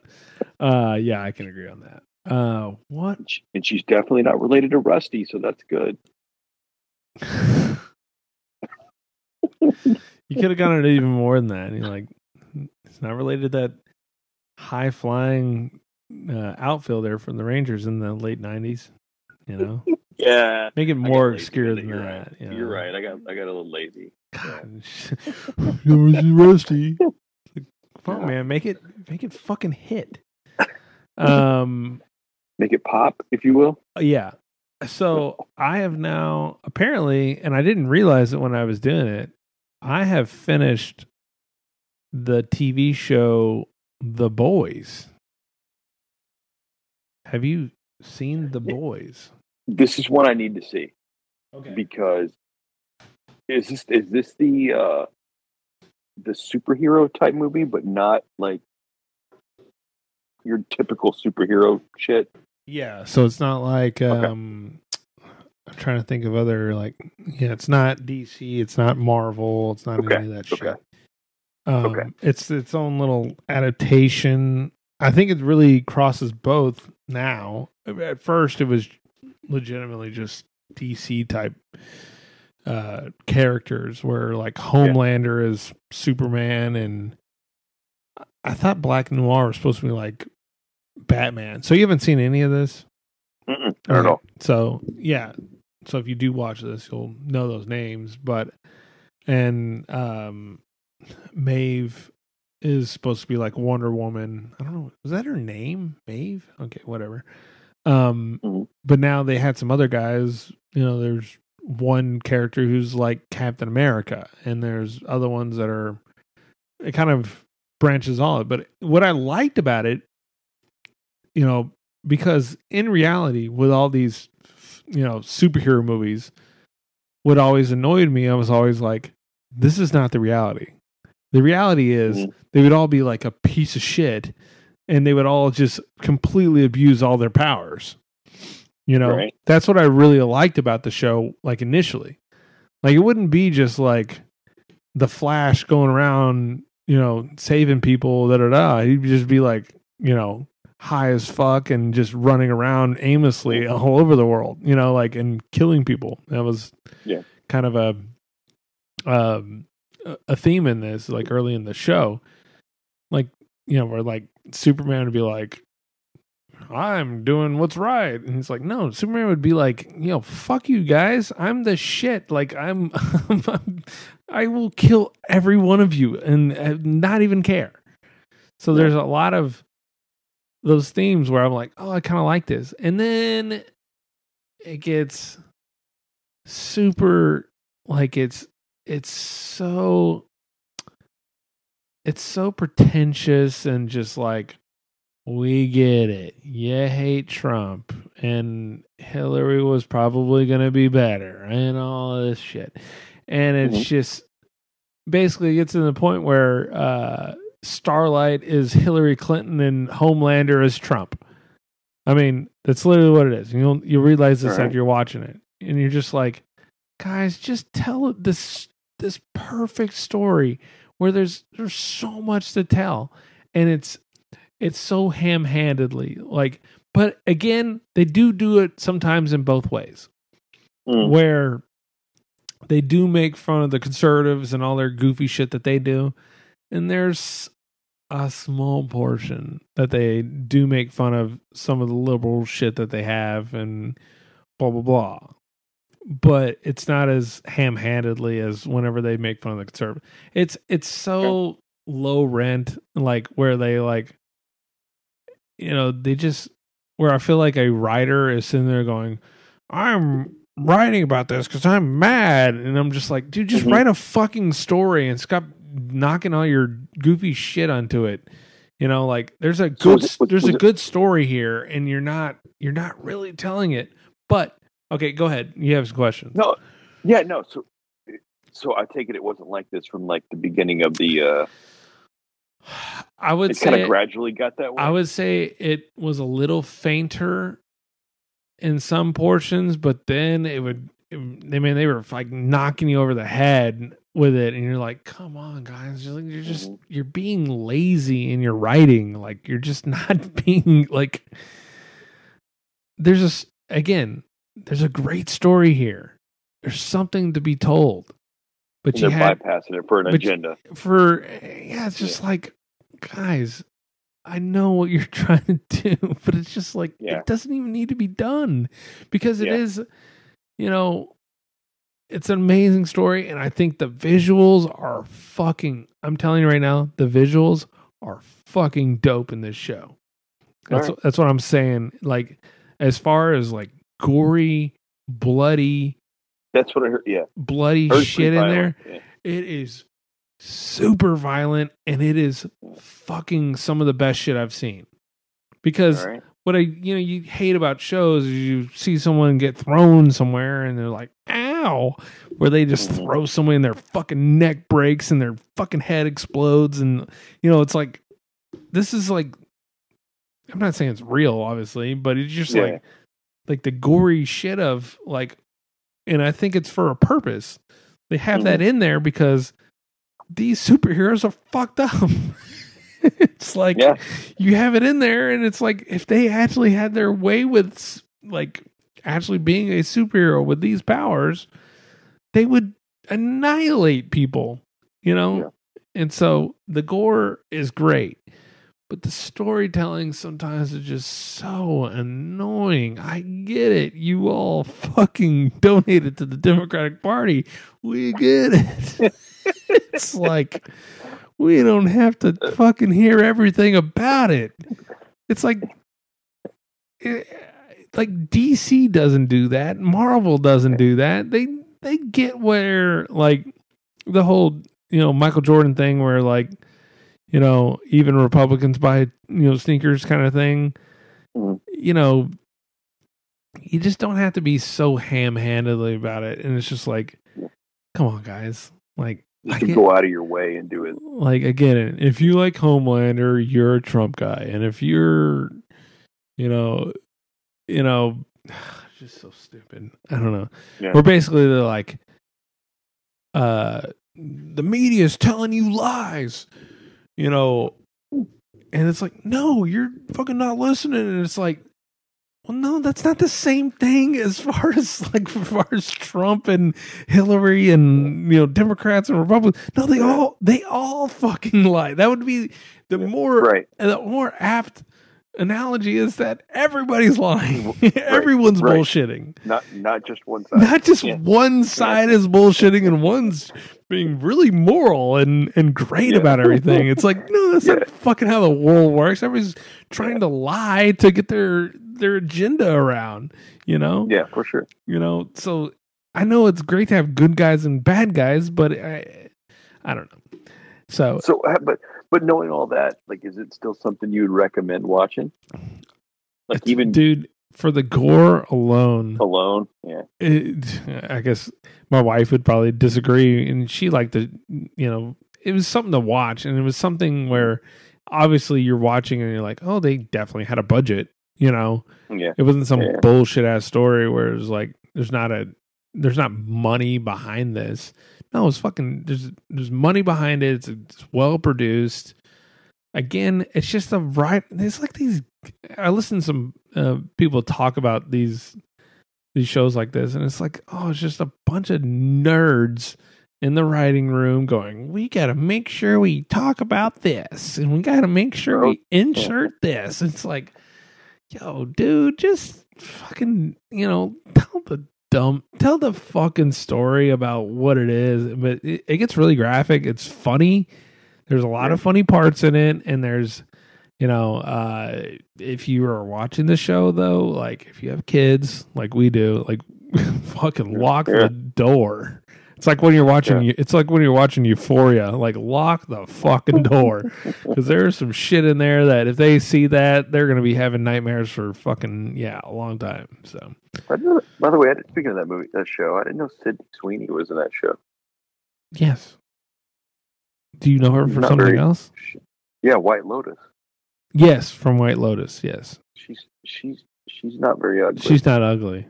Uh, yeah, I can agree on that. Uh, what? And she's definitely not related to Rusty, so that's good. you could have gone it even more than that. You're like, it's not related to that high flying uh, outfielder from the Rangers in the late '90s. You know, Yeah, make it more obscure than you're that. Right. you You're right. I got I got a little lazy. God, Rusty. Fuck, man, make it make it fucking hit. Um, Make it pop, if you will. yeah. So I have now apparently, and I didn't realize it when I was doing it. I have finished the TV show The Boys. Have you seen The Boys? This is one I need to see Okay. because is this is this the uh the superhero type movie, but not like your typical superhero shit. Yeah, so it's not like um I'm trying to think of other like yeah, it's not DC, it's not Marvel, it's not Okay, any of that okay. shit. Um Okay. it's its own little adaptation. I think it really crosses both now. At first it was legitimately just DC type uh characters where like Homelander is Superman and I thought Black Noir was supposed to be like Batman. So you haven't seen any of this? Mm-mm, not at all. So yeah. So if you do watch this, you'll know those names. But and um Maeve is supposed to be like Wonder Woman. I don't know. Was that her name? Maeve? Okay, whatever. Um Mhm. but now they had some other guys, you know, there's one character who's like Captain America and there's other ones that are it kind of branches it. But what I liked about it, you know, because in reality, with all these, you know, superhero movies, what always annoyed me, I was always like, this is not the reality. The reality is Mhm. they would all be like a piece of shit and they would all just completely abuse all their powers. You know, Right. that's what I really liked about the show, like initially. Like it wouldn't be just like the Flash going around, you know, saving people, da da da. He'd just be like, you know, high as fuck and just running around aimlessly all over the world, you know, like and killing people. That was Yeah. kind of a um a- theme in this, like early in the show. Like, you know, where like Superman would be like, I'm doing what's right. And he's like, no, Superman would be like, you know, fuck you guys. I'm the shit. Like, I'm, I'm I will kill every one of you and uh, not even care. So there's a lot of those themes where I'm like, oh, I kind of like this. And then it gets super like it's it's so it's so pretentious and just like we get it. You hate Trump and Hillary was probably going to be better and all this shit. And it's Mhm. just basically it gets to the point where uh Starlight is Hillary Clinton and Homelander is Trump. I mean, that's literally what it is. You'll you realize this Right. after you're watching it. And you're just like, guys, just tell this this perfect story where there's there's so much to tell. And it's it's so ham-handedly like but again, they do do it sometimes in both ways Mm. where they do make fun of the conservatives and all their goofy shit that they do. And there's a small portion that they do make fun of some of the liberal shit that they have and blah blah blah. But it's not as ham handedly as whenever they make fun of the conservative. It's it's so low rent, like where they like you know, they just where I feel like a writer is sitting there going, I'm writing about this because I'm mad. And I'm just like, dude, just Mhm. write a fucking story and stop knocking all your goofy shit onto it. You know, like there's a good was- there's was a it- good story here, and you're not you're not really telling it. But okay, go ahead. You have some questions. No, yeah, no. So, so I take it it wasn't like this from like the beginning of the. uh I would It kind say of gradually got that way. I would say it was a little fainter in some portions, but then it would. I mean, they were like knocking you over the head with it, and you're like, "Come on, guys! You're, like, you're just Mhm. you're being lazy in your writing. Like you're just not being like." There's a again. There's a great story here. There's something to be told, but And you they're had bypassing it for an agenda. for yeah, it's just like guys, I know what you're trying to do, but it's just like Yeah. it doesn't even need to be done because it Yeah. is, you know, it's an amazing story, and I think the visuals are fucking. I'm telling you right now, the visuals are fucking dope in this show. That's Alright. that's what I'm saying. Like as far as like gory, bloody, That's what I heard. Yeah, bloody shit in there. violent. It is super violent and it is fucking some of the best shit I've seen. Because right. what I you know you hate about shows is you see someone get thrown somewhere and they're like ah, where they just Mhm. throw someone and their fucking neck breaks and their fucking head explodes and you know it's like this is like I'm not saying it's real obviously but it's just Yeah. like like the gory shit of like and I think it's for a purpose. They have that Mm-hmm. in there because these superheroes are fucked up. it's like Yeah. you have it in there and it's like if they actually had their way with like actually being a superhero with these powers, they would annihilate people, you know? Yeah. And so the gore is great. But the storytelling sometimes is just so annoying. I get it. You all fucking donated to the Democratic Party. We get it. it's like we don't have to fucking hear everything about it. It's like eh, like DC doesn't do that. Marvel doesn't do that. They they get where like the whole, you know, Michael Jordan thing where like you know, even Republicans buy, you know, sneakers kind of thing. You know, you just don't have to be so ham handedly about it. And it's just like, come on, guys. Like, to can't- go out of your way and do it. like again, if you like Homelander, you're a Trump guy, and if you're, you know, you know, just so stupid. I don't know. Yeah. We're basically they're like, uh, the media is telling you lies, you know, and it's like, no, you're fucking not listening, and it's like. Well, no, that's not the same thing as far as like as far as Trump and Hillary and you know Democrats and Republicans. No, they all they all fucking lie. That would be the more Right. the more apt analogy is that everybody's lying. Everyone's right. bullshitting. Not not just one side. Not just Yeah. one side is bullshitting and one's being really moral and, and great Yeah. about everything. It's like, no, that's Yeah. not fucking how the world works. Everybody's trying to lie to get their their agenda around, you know? Yeah, for sure. You know, so I know it's great to have good guys and bad guys, but I I don't know. So So, uh, but but knowing all that, like, is it still something you would recommend watching? Like it's- even dude, for the gore alone, alone? Yeah. it, I guess my wife would probably disagree, and she liked the, you know, it was something to watch, and it was something where obviously you're watching and you're like, oh, they definitely had a budget, you know. Yeah. It wasn't some Yeah. bullshit ass story where it's like there's not a there's not money behind this. No, it's fucking there's there's money behind it. It's, it's well produced. Again, it's just the right. It's like these. I listen to some uh, people talk about these these shows like this, and it's like, oh, it's just a bunch of nerds in the writing room going, we got to make sure we talk about this, and we got to make sure we insert this. It's like, yo, dude, just fucking, you know, dumb, tell the fucking story about what it is. But it, it gets really graphic. It's funny. There's a lot of funny parts in it, and there's, you know, uh, if you are watching the show though, like if you have kids, like we do, like fucking lock Yeah. the door. It's like when you're watching. you It's like when you're watching Euphoria. Like lock the fucking door because there's some shit in there that if they see that, they're gonna be having nightmares for fucking yeah a long time. So know- by the way, I didn't, speaking of that movie, that show, I didn't know Sydney Sweeney was in that show. yes. Do you know her from Not something very- else? Yeah, White Lotus. Yes, from White Lotus. Yes, She's she's she's not very ugly. she's not ugly.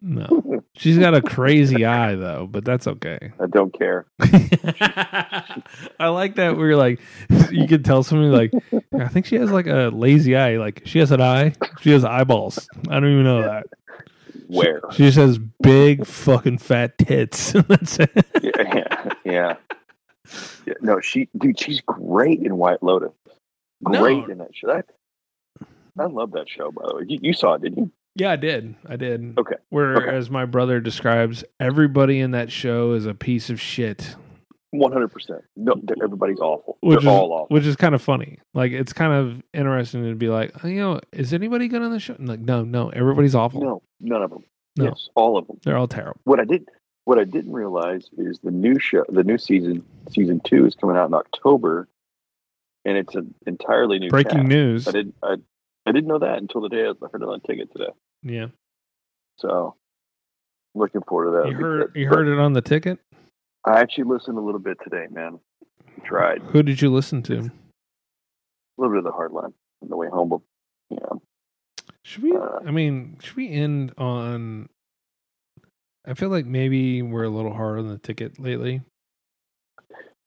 No, she's got a crazy eye though, but that's okay. I don't care. I like that we're like you can tell somebody like I think she has like a lazy eye. Like she has an eye. She has eyeballs. I don't even know that. Where? She just has big fucking fat tits. That's it. yeah, yeah, yeah. No, she, dude, she's great in White Lotus. Great No. in that show. That, I love that show, by the way. You, you saw it, didn't you? Yeah, I did. I did. Okay. Whereas my brother describes everybody in that show is a piece of shit. One hundred percent. No, everybody's awful. Which they're is, all awful. which is kind of funny. Like it's kind of interesting to be like, oh, you know, is anybody good on the show? And like, no, no, everybody's awful. No, none of them. No. Yes, all of them. They're all terrible. What I did, what I didn't realize is the new show, the new season, season two, is coming out in October, and it's an entirely new. Breaking cast. news. I didn't. I, I didn't know that until the day I heard it on ticket today. Yeah. So, looking forward to that. You heard you But heard it on the ticket? I actually listened a little bit today, man. Tried Who did you listen to? A little bit of the hardline on the way home, but you know, Should we Uh, I mean, should we end on I feel like maybe we're a little hard on the ticket lately.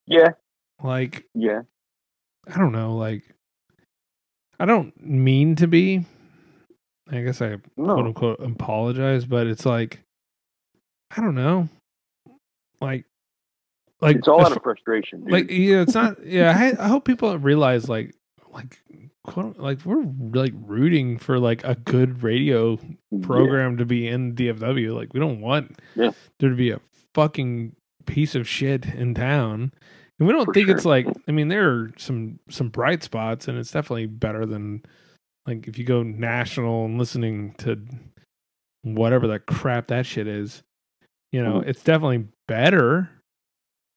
yeah, Like yeah, I don't know, like I don't mean to be. I guess I quote unquote apologize, but it's like I don't know. Like like it's all out of frustration, dude. like yeah, it's not yeah, I, I hope people realize like like quote like we're like rooting for like a good radio program to be in DFW. Like we don't want Yeah. there to be a fucking piece of shit in town. And we don't For think it's like I mean there are some some bright spots and it's definitely better than like if you go national and listening to whatever the crap that shit is. You know, Mhm. it's definitely better.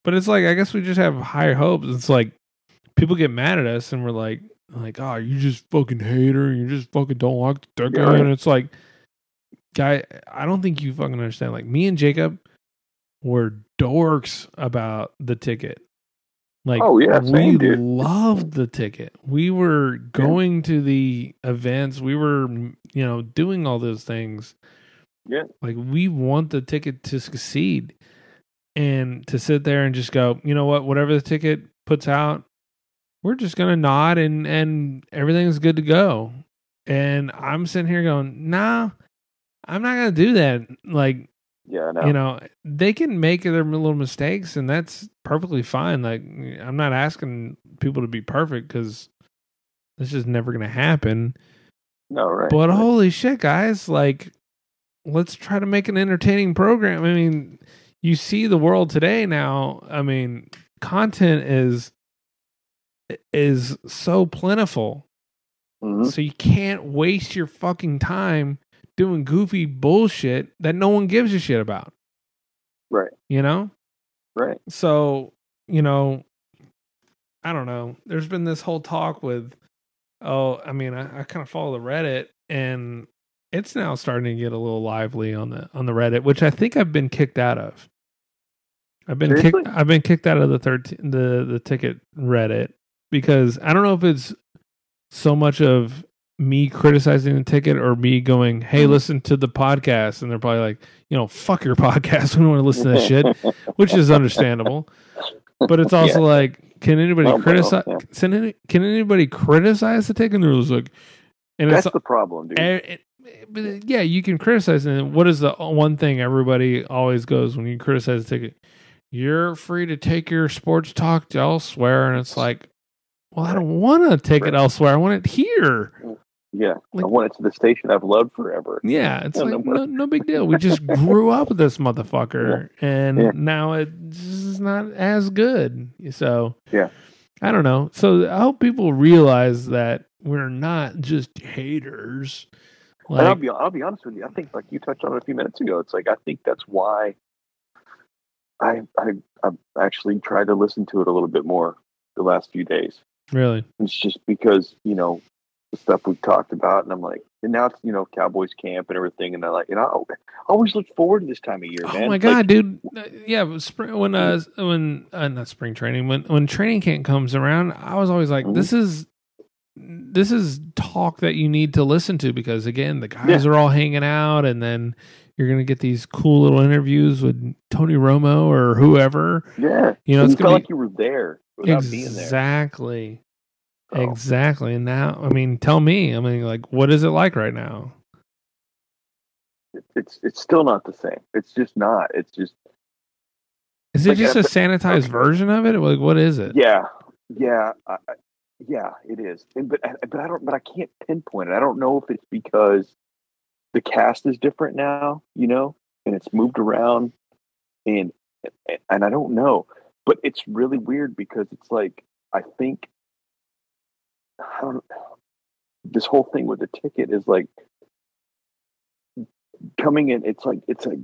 But it's like I guess we just have higher hopes. It's like people get mad at us and we're like like, oh, you just fucking hater, you just fucking don't like the. Yeah. And it's like guy I don't think you fucking understand. Like me and Jacob were dorks about the ticket. Like Oh, yeah, we dude. loved the ticket. We were going to the events. We were you know doing all those things. Yeah. Like we want the ticket to succeed. And to sit there and just go, you know what, whatever the ticket puts out, we're just gonna nod and and everything's good to go. And I'm sitting here going, nah, I'm not gonna do that. Like yeah, I know. you know they can make their little mistakes and that's perfectly fine like i'm not asking people to be perfect because this is never going to happen no, right. but right. holy shit guys like let's try to make an entertaining program i mean you see the world today now i mean content is is so plentiful Mhm. so you can't waste your fucking time doing goofy bullshit that no one gives a shit about. Right, you know? Right. so you know i don't know. There's been this whole talk with oh i mean i, I kind of follow the reddit and it's now starting to get a little lively on the on the reddit which i think i've been kicked out of. I've been kicked i've been kicked out of the 13 the the ticket reddit because i don't know if it's so much of me criticizing the ticket or me going hey Mm-hmm. listen to the podcast and they're probably like you know fuck your podcast we don't want to listen to that shit which is understandable. But it's also like, can anybody well, criticize? yeah. Can, any, can anybody criticize the ticket? And they're just like, and That's the problem, dude. eh, it- uh, yeah, you can criticize. And what is the one thing everybody always goes when you criticize the ticket? You're free to take your sports talk elsewhere, and it's like, well, I don't want to take it elsewhere. I want it here. Yeah, like- I went to the station I've loved forever. Yeah, it's Yeah, like no- no, big deal. We just grew up with this motherfucker, and Yeah. now it's not as good. So Yeah. I don't know. So I hope people realize that we're not just haters. and I'll be I'll be honest with you. I think like you touched on it a few minutes ago. It's like I think that's why I I I've actually tried to listen to it a little bit more the last few days. Really? It's just because you know the stuff we've talked about, and I'm like, and now it's you know Cowboys camp and everything, and I like, you know, I always look forward to this time of year, man. Oh my Like, god, dude! Uh, Yeah, spring, when uh when uh, not spring training when when training camp comes around, I was always like, Mhm. this is this is talk that you need to listen to because again, the guys Yeah. are all hanging out, and then you're gonna get these cool little interviews with Tony Romo or whoever. yeah, You know, And it's you felt gonna like be you were there without being there. exactly, So, exactly. And now, I mean, tell me, I mean, like, what is it like right now? it's it's still not the same. It's just not. It's just Is it Like, just a sanitized okay. version of it? Like, what is it? yeah, yeah, I- yeah. It is, and but but I don't. But I can't pinpoint it. I don't know if it's because the cast is different now, you know, and it's moved around, and and I don't know. But it's really weird because it's like I think I don't. This whole thing with the ticket is like coming in. It's like it's like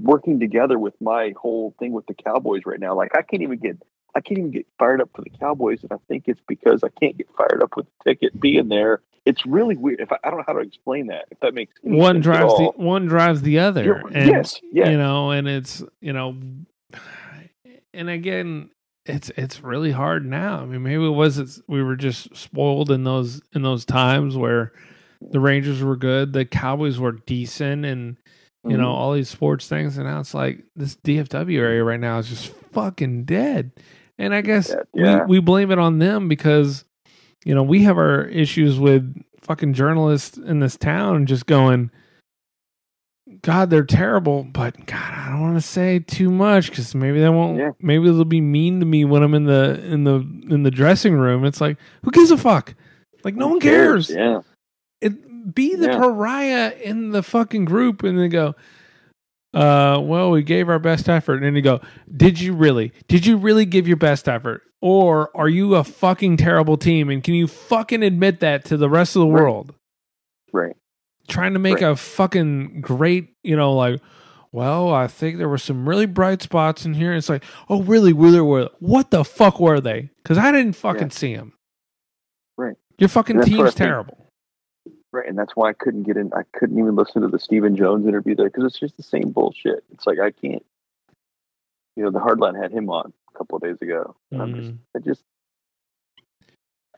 working together with my whole thing with the Cowboys right now. Like I can't even get I can't even get fired up for the Cowboys, and I think it's because I can't get fired up with the ticket being there. It's really weird. If I, I don't know how to explain that, if that makes one drives the one drives the other and yes, yes. you know and it's you know and again it's it's really hard now i mean maybe it was it's, we were just spoiled in those in those times where the rangers were good the cowboys were decent and you know Mhm. all these sports things and now it's like this dfw area right now is just fucking dead and i guess yeah. we we blame it on them because you know we have our issues with fucking journalists in this town just going God, they're terrible, but God, I don't want to say too much because maybe they won't. Yeah. Maybe they'll be mean to me when I'm in the in the in the dressing room. It's like, who gives a fuck? Like, no Who one cares. Yeah, It, be the Yeah. pariah in the fucking group, and then go. Uh, well, we gave our best effort, and then you go. Did you really? Did you really give your best effort, or are you a fucking terrible team? And can you fucking admit that to the rest of the Right. world? right. Trying to make Right. a fucking great, you know, like, well, I think there were some really bright spots in here. It's like, oh, really? Were there were? What the fuck were they? Because I didn't fucking Yeah. see them. Right. Your fucking team's terrible. Right, and that's why I couldn't get in. I couldn't even listen to the Stephen Jones interview there because it's just the same bullshit. It's like I can't. You know, the hardline had him on a couple of days ago. And I'm just, Mhm. I just,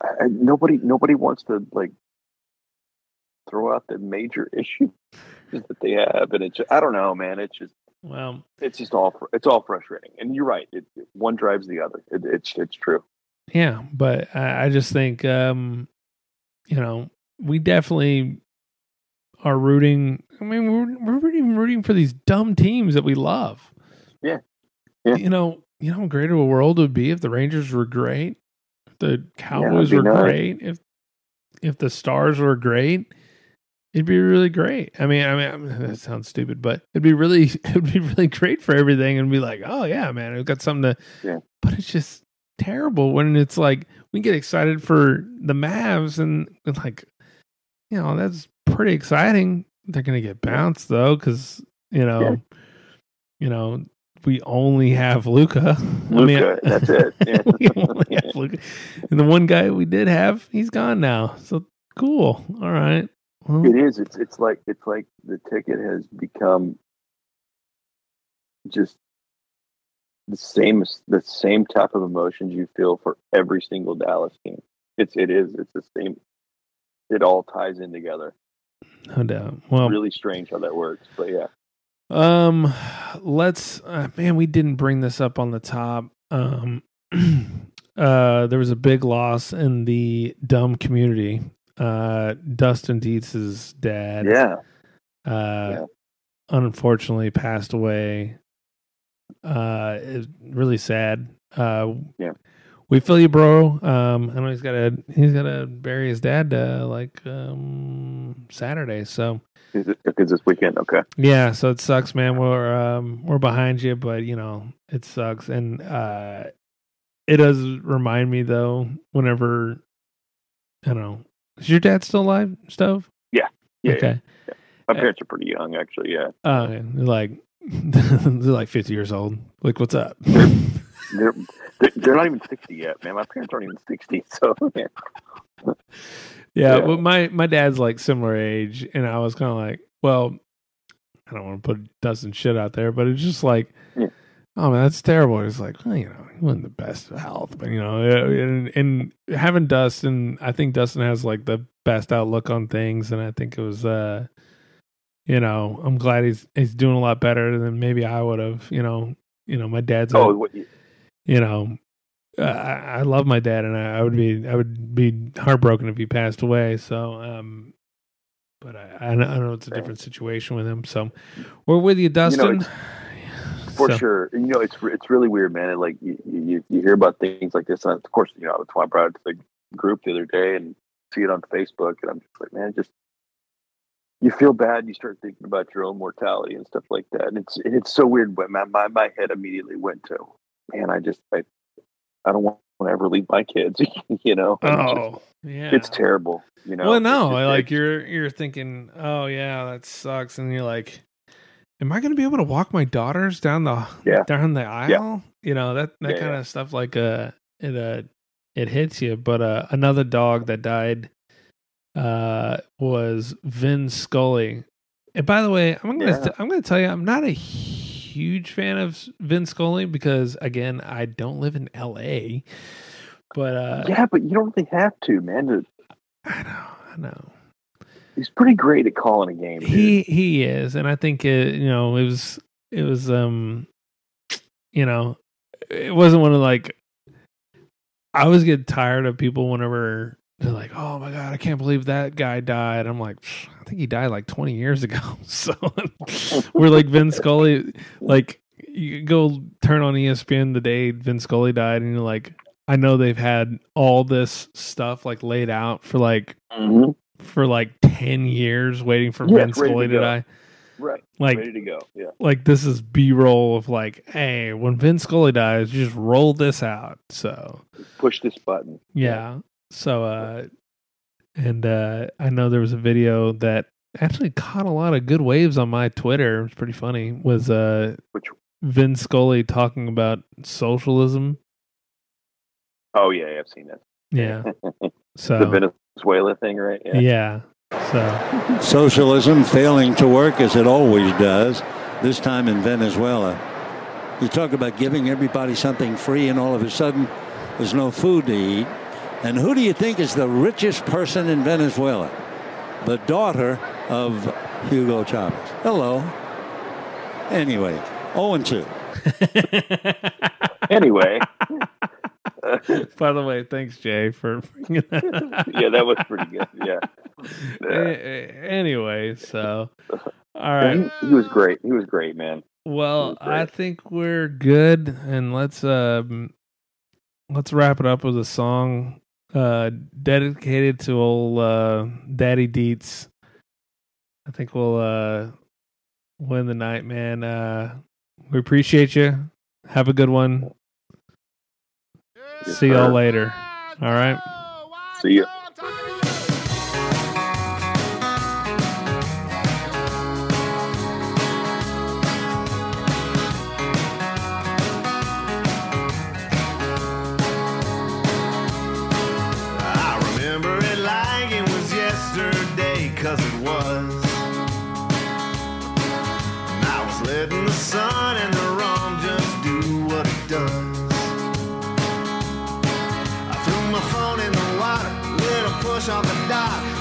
I- nobody, nobody wants to like throw out the major issue that they have, and it's. I don't know, man. It's just, Well, it's just all it's all frustrating. And you're right. It, it- one drives the other. It, it's, it's true. yeah, but I, I just think, um, you know, we definitely are rooting. I mean, we're we're really rooting for these dumb teams that we love. Yeah. Yeah. You know, you know how great of a world it would be if the Rangers were great, if the Cowboys be were nice. great, if if the Stars were great. It'd be really great. I mean, I mean, I mean, that sounds stupid, but it'd be really, it'd be really great for everything, and be like, oh yeah, man, we've got something to. Yeah. But it's just terrible when it's like we get excited for the Mavs, and, like, you know, that's pretty exciting. They're gonna get bounced though, because you know, Yeah. you know, we only have Luka. Luka, that's it. Yeah. we only have Luka. And the one guy we did have, he's gone now. So cool. All right. Well, It is. It's it's like it's like the ticket has become just the same the same type of emotions you feel for every single Dallas team. It's it is. It's the same. It all ties in together. no doubt. Well, really strange how that works, but yeah. Um, let's. Uh, man, we didn't bring this up on the top. Um, uh, there was a big loss in the dumb community. Uh, Dustin Dietz's dad. Yeah. Uh, Yeah. unfortunately passed away. Uh, it's really sad. Uh, Yeah. We feel you, bro. Um, I know he's got to he's got to bury his dad uh, like um Saturday. So Is it is this weekend? Okay. yeah, so it sucks, man. We're um we're behind you, but you know it sucks, and uh, it does remind me though. Whenever I don't know, is your dad still alive, Stowe? Yeah. Yeah. Okay. My parents are pretty young, actually. Yeah. Uh, like they're like 50 years old. Like, what's up? They're, they're they're not even sixty yet, man. My parents aren't even sixty, so man. Yeah, Yeah. well, my my dad's like similar age, and I was kind of like, well, I don't want to put Dustin shit out there, but it's just like, Yeah. Oh man, that's terrible. It's like, well, you know, he wasn't the best of health, but you know, and, and having Dustin, I think Dustin has like the best outlook on things, and I think it was, uh, you know, I'm glad he's he's doing a lot better than maybe I would have. You know, you know, my dad's a- Oh, what, you know, uh, I, I love my dad, and I, I would be I would be heartbroken if he passed away. So, um, but I, I know, I know it's a different situation with him. So, we're with you, Dustin. For So- sure. And, you know, it's it's really weird, man. And, like you, you you hear about things like this, and of course, you know, I brought it to the group the other day and see it on Facebook, and I'm just like, man, just you feel bad. You start thinking about your own mortality and stuff like that, and it's it's so weird. But my my, my head immediately went to, man, I just I I don't want to ever leave my kids, you know. It's just- Oh, yeah. it's terrible, you know. well, It's no, just- like you're you're thinking, oh yeah, that sucks, and you're like, am I going to be able to walk my daughters down the Yeah. down the aisle? You know that that Yeah, kind yeah. of stuff. Like uh, it uh, it hits you. But uh, another dog that died uh was Vin Scully. And by the way, I'm gonna Yeah. I'm gonna tell you, I'm not a huge fan of Vin Scully because again, I don't live in L.A. But uh, yeah, but you don't really have to, man. I know, I know. He's pretty great at calling a game. dude. He he is, and I think it, you know it was it was um you know it wasn't one of like I always get tired of people whenever they're like, oh my god, I can't believe that guy died. I'm like, I think he died like 20 years ago. So we're like Vin Scully, like you go turn on ESPN the day Vin Scully died, and you're like, I know they've had all this stuff like laid out for like Mhm. For like 10 years waiting for Yeah, it's ready Scully to to die. Right. Like- ready to go. Yeah. Like this is B roll of like, hey, when Vin Scully dies, you just roll this out. So Push this button. yeah. So uh and uh I know there was a video that actually caught a lot of good waves on my Twitter. It was pretty funny. Was uh Which Vin Scully talking about socialism. oh yeah, yeah, I've seen that. Yeah. the Venezuela thing, right? yeah. So Socialism failing to work as it always does, this time in Venezuela. You talk about giving everybody something free, and all of a sudden, there's no food to eat. And who do you think is the richest person in Venezuela? The daughter of Hugo Chavez. Hello. Anyway, 0 and 2. Anyway, by the way, thanks Jay for bringing that yeah, that was pretty good. Yeah. Yeah. anyway, so all right. Yeah, he, he was great. He was great, man. Well, great. I think we're good, and let's um, let's wrap it up with a song uh dedicated to old uh, Daddy Deets. I think we'll uh win the night, man. Uh, we appreciate you. Have a good one. See y'all later. All right. See you. On the dock.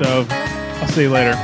Stowe. I'll see you later.